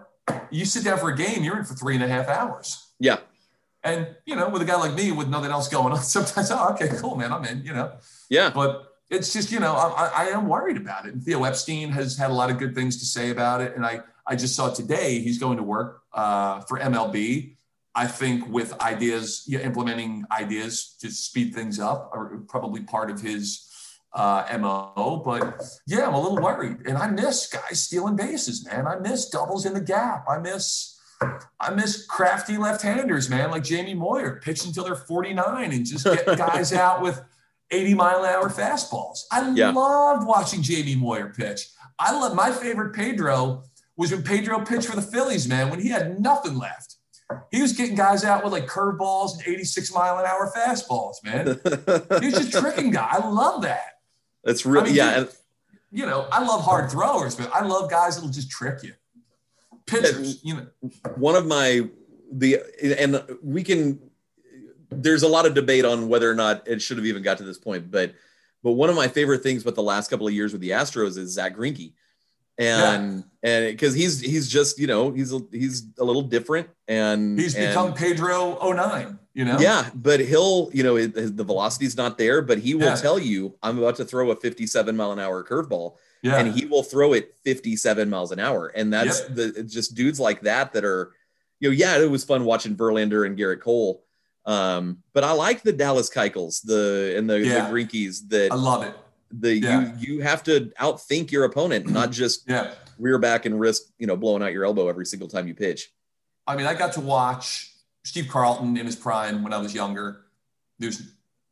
you sit down for a game, you're in for three and a half hours. Yeah. And, you know, with a guy like me with nothing else going on, sometimes, oh, okay, cool, man, I'm in, you know. Yeah. But it's just, you know, I, I am worried about it. And Theo Epstein has had a lot of good things to say about it. And I, I just saw today he's going to work uh, for MLB. I think with ideas, yeah, implementing ideas to speed things up are probably part of his uh, MO. But yeah, I'm a little worried. And I miss guys stealing bases, man. I miss doubles in the gap. I miss I miss crafty left-handers, man, like Jamie Moyer, pitch until they're 49 and just get guys out with 80 mile an hour fastballs. I yeah. loved watching Jamie Moyer pitch. I love my favorite Pedro was when Pedro pitched for the Phillies, man, when he had nothing left. He was getting guys out with like curveballs and 86 mile an hour fastballs, man. he was just tricking guys. I love that. That's really I mean, yeah. You know, I love hard throwers, but I love guys that'll just trick you. Pitchers, you know. One of my the and we can. There's a lot of debate on whether or not it should have even got to this point, but but one of my favorite things about the last couple of years with the Astros is Zack Greinke and yeah. and because he's he's just you know he's a, he's a little different and he's and, become Pedro 09 you know yeah but he'll you know it, the velocity's not there but he will yeah. tell you I'm about to throw a 57 mile an hour curveball yeah. and he will throw it 57 miles an hour and that's yep. the just dudes like that that are you know yeah it was fun watching Verlander and Gerrit Cole um but I like the Dallas Keuchels the and the, yeah. the Greinkes that I love it the yeah. you you have to outthink your opponent, not just yeah. rear back and risk you know blowing out your elbow every single time you pitch. I mean, I got to watch Steve Carlton in his prime when I was younger. There's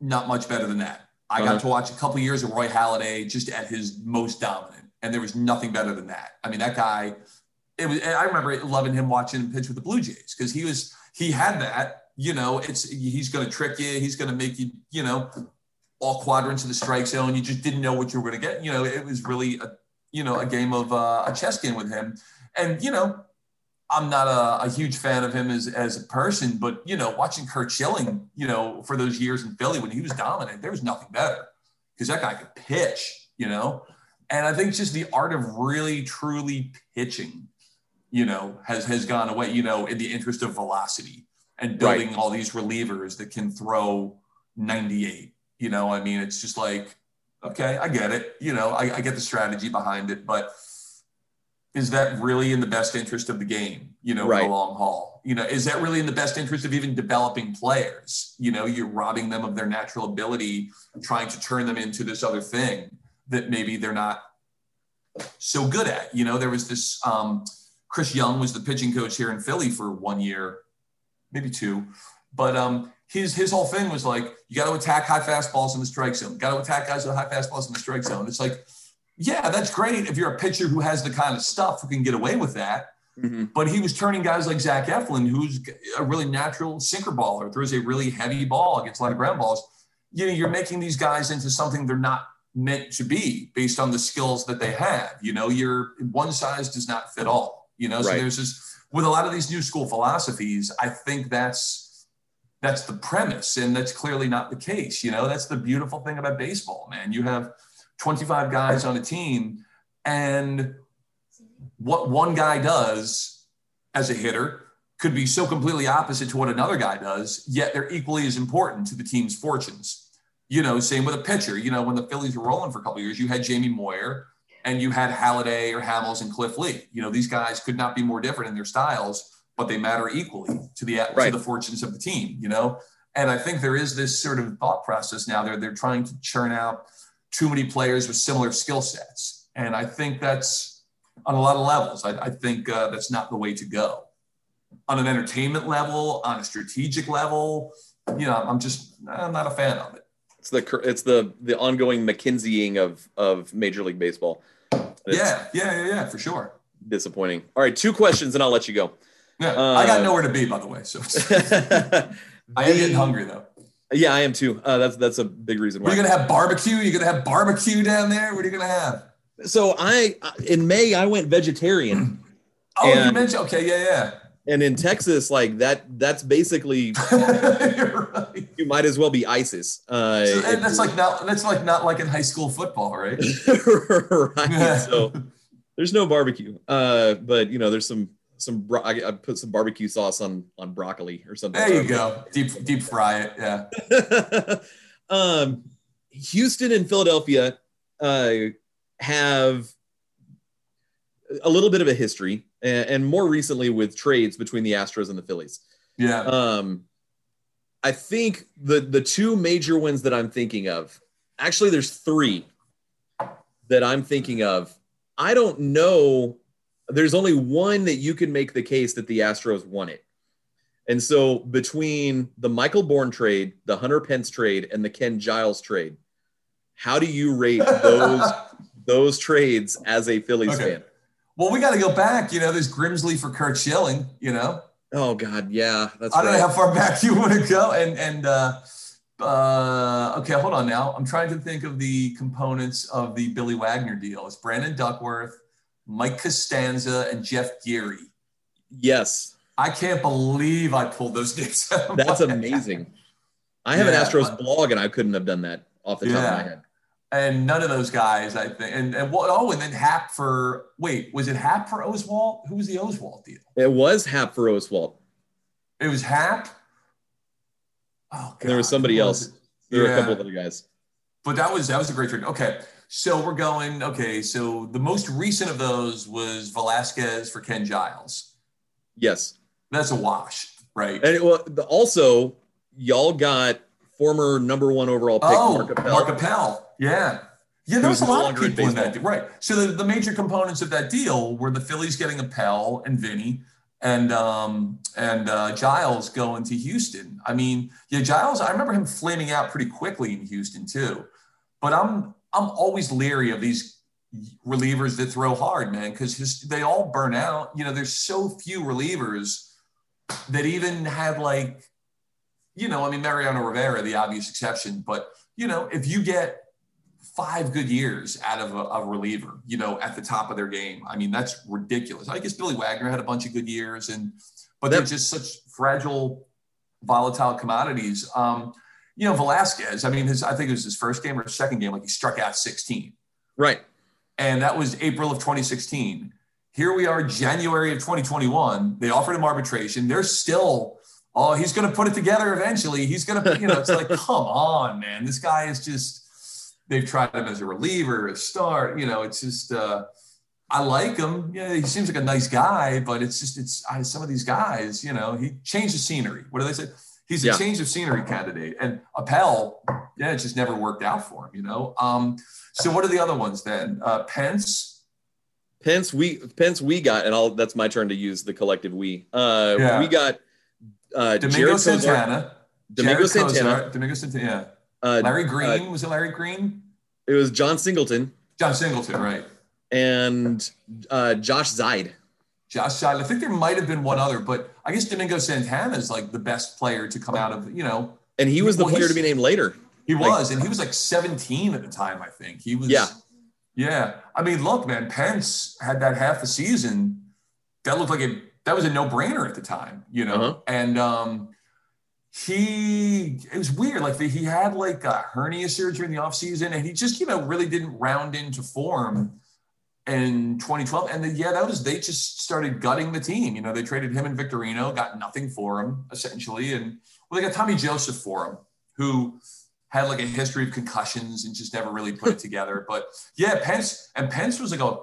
not much better than that. I Uh-huh. got to watch a couple of years of Roy Halladay just at his most dominant, and there was nothing better than that. I mean, that guy. It was. I remember loving him watching him pitch with the Blue Jays because he was. He had that. You know, it's he's going to trick you. He's going to make you. You know, all quadrants of the strike zone. And You just didn't know what you were going to get. You know, it was really a. You know, a game of uh, a chess game with him, and you know, I'm not a, a, huge fan of him as, as a person, but you know, watching Curt Schilling, you know, for those years in Philly when he was dominant, there was nothing better because that guy could pitch, you know. And I think just the art of really truly pitching, you know, has has gone away, you know, in the interest of velocity and building right. all these relievers that can throw 98. You know, I mean, it's just like, okay, I get it. You know, I, I get the strategy behind it, but is that really in the best interest of the game, you know, right. the long haul? You know, is that really in the best interest of even developing players? You know, you're robbing them of their natural ability, trying to turn them into this other thing that maybe they're not so good at. You know, there was this um, Chris Young was the pitching coach here in Philly for one year, maybe two, but um, his his whole thing was like, you got to attack high fastballs in the strike zone, got to attack guys with high fastballs in the strike zone. It's like yeah, that's great if you're a pitcher who has the kind of stuff who can get away with that. Mm-hmm. But he was turning guys like Zach Eflin, who's a really natural sinker baller, throws a really heavy ball against a lot of ground balls. You know, you're making these guys into something they're not meant to be based on the skills that they have. You know, you're one size does not fit all. You know, so Right. there's this with a lot of these new school philosophies. I think that's that's the premise, and that's clearly not the case. You know, that's the beautiful thing about baseball, man. You have 25 guys on a team, and what one guy does as a hitter could be so completely opposite to what another guy does, yet they're equally as important to the team's fortunes. You know, same with a pitcher. You know, when the Phillies were rolling for a couple years, you had Jamie Moyer and you had Halladay or Hamels and Cliff Lee. You know, these guys could not be more different in their styles, but they matter equally to the Right. to the fortunes of the team. You know, and I think there is this sort of thought process now. They're they're trying to churn out too many players with similar skill sets, and I think that's on a lot of levels. I, I think uh, that's not the way to go. On an entertainment level, on a strategic level, you know, I'm just I'm not a fan of it. It's the it's the the ongoing McKinseying of of Major League Baseball. It's Yeah, yeah, yeah, yeah, for sure. disappointing. All right, two questions and I'll let you go. Yeah, I got Uh, nowhere to be, by the way. So I am getting hungry though. Yeah, I am too. Uh, that's that's a big reason why. are you gonna have barbecue? You're gonna have barbecue down there? What are you gonna have? so I in May I went vegetarian, Oh, you mentioned okay, yeah, yeah. and in Texas, like that that's basically. You're right. you might as well be ISIS. Uh, So, and that's like not that's like not like in high school football, right? right. So there's no barbecue. Uh, but you know, there's some some bro- I, I put some barbecue sauce on on broccoli or something. There you go. Deep deep fry it. Yeah. um, Houston and Philadelphia uh, have a little bit of a history, and, and more recently with trades between the Astros and the Phillies. Yeah. Um, I think the the two major ones that I'm thinking of, actually, there's three that I'm thinking of. I don't know. There's only one that you can make the case that the Astros won it. And so between the Michael Bourn trade, the Hunter Pence trade, and the Ken Giles trade, how do you rate those those trades as a Phillies Okay. fan? well, we got to go back. You know, there's Grimsley for Curt Schilling. You know, Oh God, yeah, that's I don't right. know how far back you want to go. And and uh, uh, okay, hold on now. I'm trying to think of the components of the Billy Wagner deal. It's Brandon Duckworth, Mike Costanzo, and Jeff Geary. yes, I can't believe I pulled those names out. That's amazing. I have Yeah. an Astros blog and I couldn't have done that off the top of my head. And none of those guys, I think. And and what? Oh, and then Happ for wait, was it Happ for Oswalt? Who was the Oswalt deal? It was Happ for Oswalt. It was Happ. Oh, And there was somebody was else. it? There were a couple of other guys. But that was that was a great trade. Okay, so we're going. Okay, so the most recent of those was Velasquez for Ken Giles. Yes. That's a wash, right? And it, well, the, also, y'all got former number one overall pick, oh, Mark Appel. Mark Appel. Yeah. Yeah, there was a lot of longer in people in that. baseball. Right. So the, the major components of that deal were the Phillies getting Appel and Vinny and um, and uh, Giles going to Houston. I mean, yeah, Giles, I remember him flaming out pretty quickly in Houston too. but I'm I'm always leery of these relievers that throw hard, man, because they all burn out. You know, there's so few relievers that even have like, you know, I mean, Mariano Rivera, the obvious exception, but you know, if you get five good years out of a, a, reliever, you know, at the top of their game, I mean, that's ridiculous. I guess Billy Wagner had a bunch of good years, and but they're just such fragile, volatile commodities. Um, you know, Velasquez. I mean, his I think it was his first game or second game, like he struck out 16. Right. And that was April of 2016. Here we are, January of 2021. They offered him arbitration. They're still, oh, he's going to put it together eventually. He's going to, you know, it's like, come on, man. This guy is just, they've tried him as a reliever, a start. You know, it's just, uh, I like him. Yeah, he seems like a nice guy, but it's just, it's I, some of these guys, you know, he changed the scenery. What do they say? He's a yeah. change of scenery candidate. And Appel, yeah, it just never worked out for him, you know? Um, so what are the other ones then? Uh, Pence. Pence, we Pence, we got, and I'll that's my turn to use the collective we. Uh, yeah. We got uh, Domingo Jared Santana, Domingo Santana, Domingo Santana, yeah. Uh, Larry Green uh, was it Larry Green? It was John Singleton. John Singleton, right? And uh, Josh Zeid. Josh Zeid. I think there might have been one other, but I guess Domingo Santana is like the best player to come out of you know. And he was the well, player to be named later. He was, like, and he was like 17 at the time, I think. He was. Yeah. Yeah. I mean, look, man, Pence had that half a season. That looked like it. That was a no brainer at the time, you know. Uh-huh. And um, he, it was weird. Like the, he had like a hernia surgery in the off season, and he just, you know, really didn't round into form in 2012. And then, yeah, that was they just started gutting the team. You know, they traded him and Victorino, got nothing for him essentially, and well, they got Tommy Joseph for him, who had like a history of concussions and just never really put it together. But yeah, Pence and Pence was like a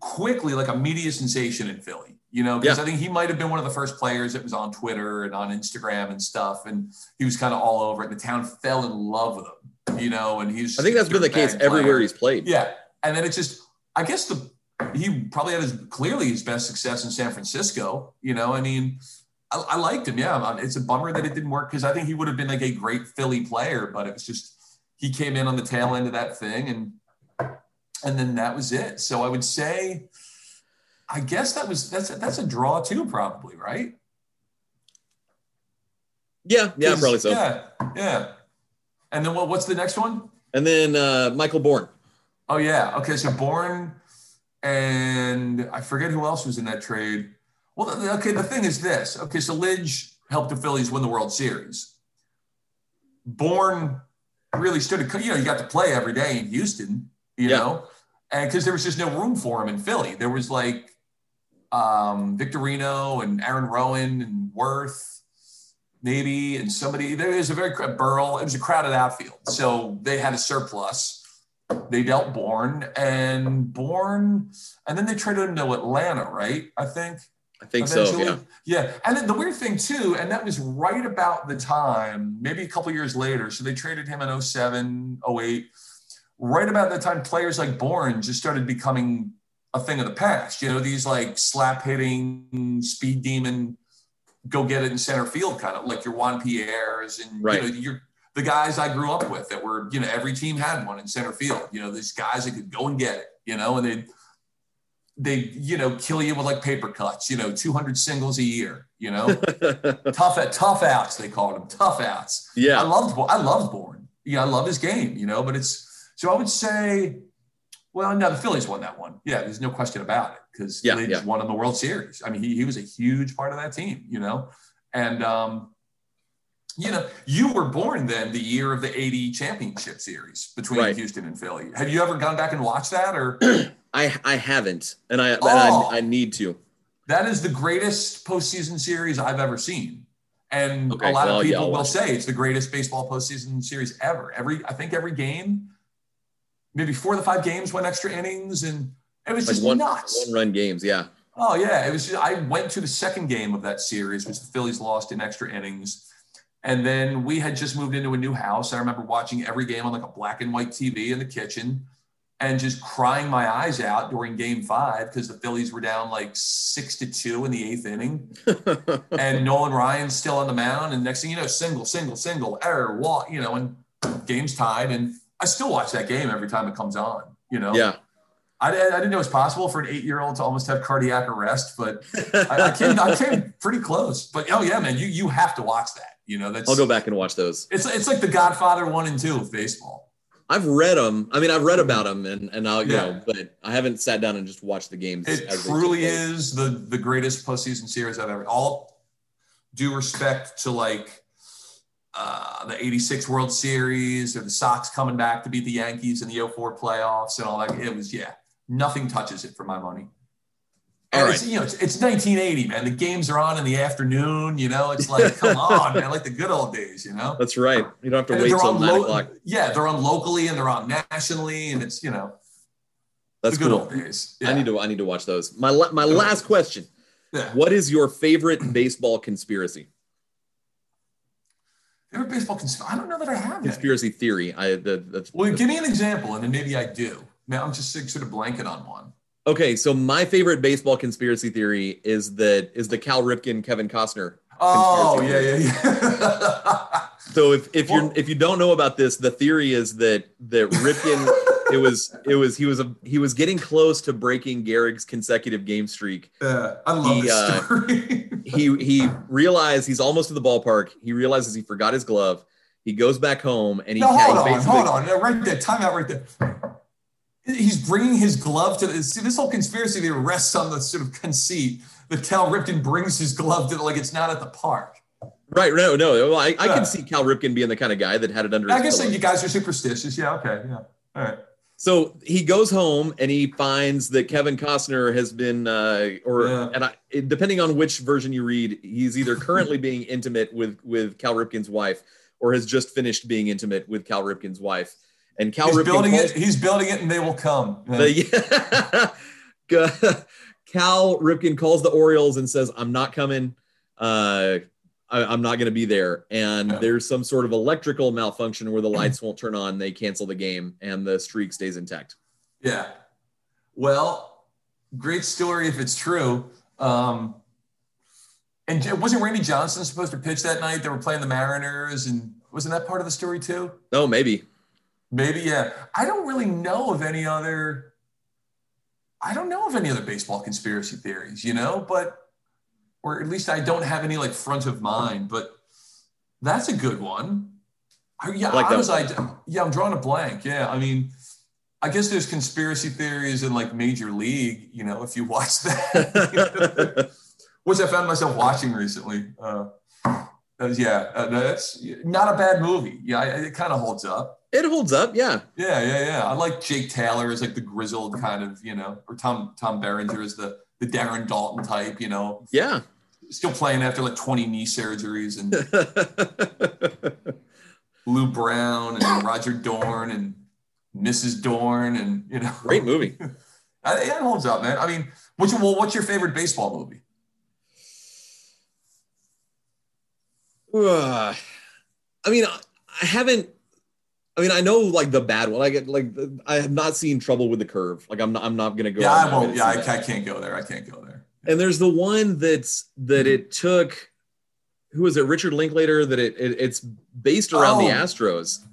quickly like a media sensation in Philly, you know, because yeah. I think he might have been one of the first players that was on Twitter and on Instagram and stuff. And he was kind of all over it. And the town fell in love with him, you know, and he's I think that's been the case player. everywhere he's played. Yeah. And then it just I guess the he probably had his clearly his best success in San Francisco, you know. I mean, I, I liked him. Yeah, it's a bummer that it didn't work because I think he would have been like a great Philly player, but it was just he came in on the tail end of that thing, and and then that was it. So I would say, I guess that was that's a, that's a draw too, probably, right? Yeah, yeah, probably so. Yeah, yeah. And then what? What's the next one? And then uh, Michael Bourn. Oh yeah. Okay, so Bourn, and I forget who else was in that trade. Well, okay, the thing is this. Okay, so Lidge helped the Phillies win the World Series. Bourn really stood, a, you know, you got to play every day in Houston, you yeah. know, and because there was just no room for him in Philly. There was like um, Victorino and Aaron Rowand and Werth, maybe, and somebody. There was a very Burrell. It was a crowded outfield, so they had a surplus. They dealt Bourn and Bourn, and then they traded him to Atlanta, right? I think. I think Eventually. so. Yeah. Yeah. And then the weird thing too, and that was right about the time, maybe a couple years later. So they traded him in 07, 08. Right about that time, players like Bourn just started becoming a thing of the past. You know, these like slap hitting, speed demon, go get it in center field kind of like your Juan Pierre's and right. you know, you're the guys I grew up with that were, you know, every team had one in center field. You know, these guys that could go and get it, you know, and they they you know kill you with like paper cuts you know 200 singles a year you know? Tough at tough outs they called them tough outs. Yeah. I loved i loved Bourn yeah i love his game you know but it's so i would say well no the phillies won that one. Yeah there's no question about it because yeah, they yeah. won in the world series. I mean he, he was a huge part of that team you know? And um you know, you were born then the year of the 80 championship series between right. Houston and Philly. Have you ever gone back and watched that or? I, I haven't, and I, oh, and I, oh. I need to. That is the greatest postseason series I've ever seen. And okay, a lot well, of people yeah, will say it's the greatest baseball postseason series ever. Every, I think every game, maybe four of the five games went extra innings and it was like just one, nuts. One run games. Yeah. Oh yeah. It was, just, I went to the second game of that series, which the Phillies lost in extra innings and then we had just moved into a new house. I remember watching every game on like a black and white TV in the kitchen and just crying my eyes out during game five because the Phillies were down like six to two in the eighth inning. and Nolan Ryan's still on the mound. And next thing you know, single, single, single, error, walk, you know, and game's tied. And I still watch that game every time it comes on. You know. Yeah. I, I didn't know it was possible for an eight-year-old to almost have cardiac arrest, but I, I came I came pretty close. But oh yeah, man, you you have to watch that. You know, that's I'll go back and watch those. It's it's like the Godfather one and two of baseball. I've read them. I mean, I've read about them, and and I'll you Yeah. know, but I haven't sat down and just watched the games. It truly is the the greatest postseason series I've ever. All due respect to like uh, the '86 World Series or the Sox coming back to beat the Yankees in the 04 playoffs and all that. It was yeah, nothing touches it for my money. And All it's, you know, it's, it's 1980, man. The games are on in the afternoon. You know, it's like, come on, man, like the good old days. You know, That's right. You don't have to And wait till nine lo- o'clock. Yeah, they're on locally and they're on nationally, and it's you know That's the good cool. old days. I need to I need to watch those. My my last question: Yeah. What is your favorite baseball conspiracy? Favorite baseball conspiracy? I don't know that I have. any. Conspiracy theory. I the, that's Well, give me an example, and then maybe I do. Man, I'm just sort of blanking on one. okay. So my favorite baseball conspiracy theory is that is the Cal Ripken Kevin Costner. Oh yeah, yeah, yeah. So if if you're if you don't know about this, the theory is that that Ripken it was it was he was a he was getting close to breaking Gehrig's consecutive game streak. Yeah, I love He, this uh, story. He he realized he's almost to the ballpark. He realizes he forgot his glove. He goes back home and he, no, hold on, hold on, right there, time out right there. He's bringing his glove to the. See, this whole conspiracy theory rests on the sort of conceit that Cal Ripken brings his glove to like it's not at the park. Right, no, no. Well, I, I Yeah. can see Cal Ripken being the kind of guy that had it under I guess pillow. you guys are superstitious. Yeah, okay, yeah, all right. So he goes home and he finds that Kevin Costner has been, uh, or Yeah. and I, depending on which version you read, he's either currently being intimate with with Cal Ripken's wife, or has just finished being intimate with Cal Ripken's wife. And Cal He's Ripken building calls- it. He's building it, and they will come. Yeah. Cal Ripken calls the Orioles and says, "I'm not coming. Uh, I, I'm not going to be there." And Yeah. there's some sort of electrical malfunction where the lights won't turn on. They cancel the game, and the streak stays intact. Yeah. Well, great story if it's true. Um, and wasn't Randy Johnson supposed to pitch that night? They were playing the Mariners, and wasn't that part of the story too? Oh, maybe. Maybe, yeah. I don't really know of any other. I don't know of any other baseball conspiracy theories, you know, but or at least I don't have any like front of mind. But that's a good one. I, yeah, I was like that honestly, I, yeah, I'm drawing a blank. Yeah, I mean, I guess there's conspiracy theories in like Major League. You know, if you watch that, which I found myself watching recently. Uh, was- yeah, uh, that's not a bad movie. Yeah, it kind of holds up. It holds up, yeah. Yeah, yeah, yeah. I like Jake Taylor as like the grizzled kind of, you know, or Tom Tom Berenger as the the Darren Daulton type, you know, Yeah. still playing after like 20 knee surgeries and Lou Brown and Roger Dorn and Mrs. Dorn and you know Great movie. I, it holds up, man. I mean, what's your, well, what's your favorite baseball movie? Uh, I mean, I I haven't. I mean, I know like the bad one. I get like I have not seen Trouble with the Curve. Like I'm not. I'm not gonna go. Yeah, I of my way won't. Yeah, I. I can't go there. I can't go there. And there's the one that's that hmm. it took. Who was it? Richard Linklater. That it, it it's based around the Oh. Astros,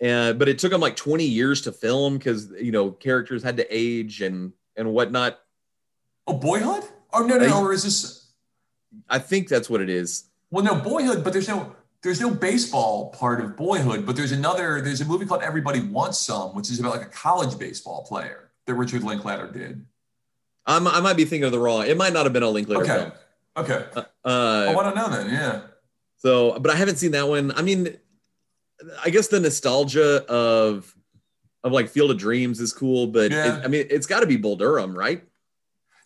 and but it took them like 20 years to film because you know characters had to age and and whatnot. Oh, Boyhood? Oh no, no, no. Or is this? I think that's what it is. Well, no, Boyhood, but there's no there's no baseball part of Boyhood, but there's another there's a movie called Everybody Wants Some, which is about like a college baseball player that Richard Linklater did. I'm, I might be thinking of the wrong. It might not have been a Linklater Okay. film. Okay. Uh, I want to know then. Yeah. So, but I haven't seen that one. I mean, I guess the nostalgia of of like Field of Dreams is cool, but Yeah. it, I mean, it's got to be Bull Durham, right?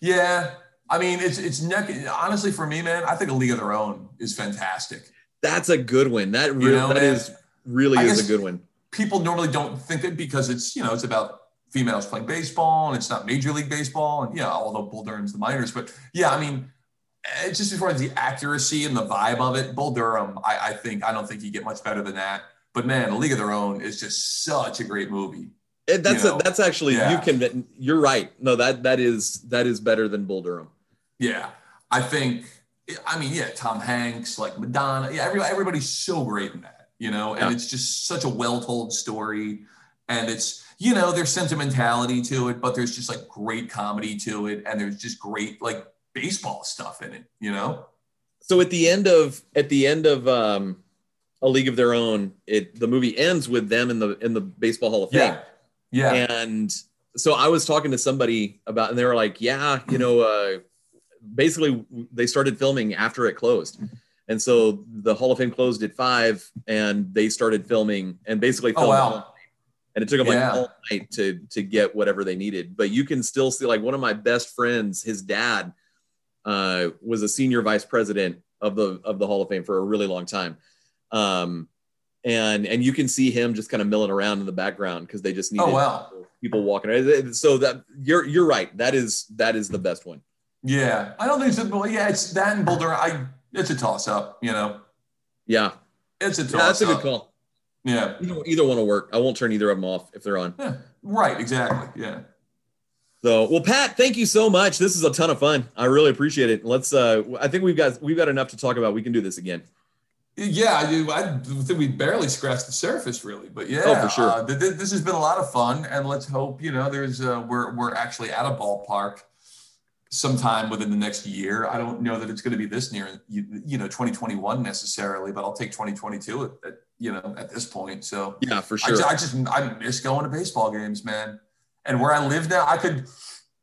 Yeah. I mean, it's it's neck. Honestly, for me, man, I think A League of Their Own is fantastic. That's a good one. That You really, know, that is really I is a good one. people normally don't think it because it's you know it's about females playing baseball and it's not major league baseball and yeah although bull durham's the minors but yeah i mean it's just as far as the accuracy and the vibe of it bull durham i, I think i don't think you get much better than that but man a league of their own is just such a great movie It, that's you a, that's actually yeah. you can. You're right. No, that that is that is better than Bull Durham. yeah i think i mean yeah tom hanks like madonna yeah everybody, everybody's so great in that you know and Yeah. it's just such a well-told story and it's you know there's sentimentality to it, but there's just like great comedy to it, and there's just great like baseball stuff in it. You know. So at the end of at the end of um, a League of Their Own, it the movie ends with them in the in the Baseball Hall of Fame. Yeah. Yeah. And so I was talking to somebody about, and they were like, "Yeah, you know, uh, basically they started filming after it closed." And so the Hall of Fame closed at five, and they started filming and basically Oh filmed wow. and it took them like all night to to get whatever they needed. But you can still see like one of my best friends, his dad uh, was a senior vice president of the of the Hall of Fame for a really long time, um, and and you can see him just kind of milling around in the background because they just needed Oh wow. people walking. So that you're you're right. That is that is the best one. Yeah. I don't think it's well, yeah, it's that and Boulder. I it's a toss up, you know. Yeah, It's a toss yeah that's a good call. Yeah. Either, either one will work. I won't turn either of them off if they're on. Yeah. Right, exactly. Yeah. So, well, Pat, thank you so much. This is a ton of fun. I really appreciate it. Let's. Uh, I think we've got we've got enough to talk about. We can do this again. Yeah, I. I think we barely scratched the surface, really. But yeah, Oh, for sure. uh, th- th- this has been a lot of fun, and let's hope you know there's uh, we're we're actually at a ballpark sometime within the next year. I don't know that it's going to be this near you, you know 2021 necessarily, but I'll take 2022 at, at you know at this point. So Yeah, for sure. ju- I just I miss going to baseball games, man. And where I live now, I could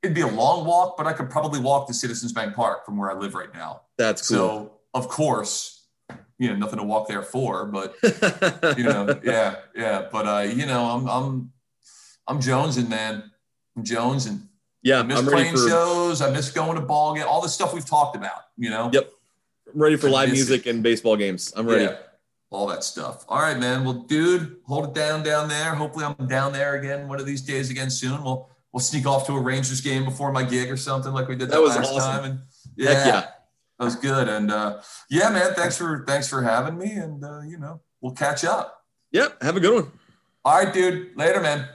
it'd be a long walk, but I could probably walk to Citizens Bank Park from where I live right now. That's cool. So of course, you know, nothing to walk there for, but you know, yeah, yeah. But uh, you know, I'm I'm I'm jonesing, man. I'm jonesing. Yeah, I miss I'm playing for shows. I miss going to ball game. All the stuff we've talked about. You know. Yep. I'm ready for I live music and baseball games. I'm ready. Yeah, all that stuff. All right, man. Well, dude, hold it down down there. Hopefully, I'm down there again one of these days again soon. We'll we'll sneak off to a Rangers game before my gig or something like we did that, That was last awesome. time. And Heck yeah. that was good. And uh, yeah, man, thanks for thanks for having me. And uh, you know, we'll catch up. Yep. Have a good one. All right, dude. Later, man.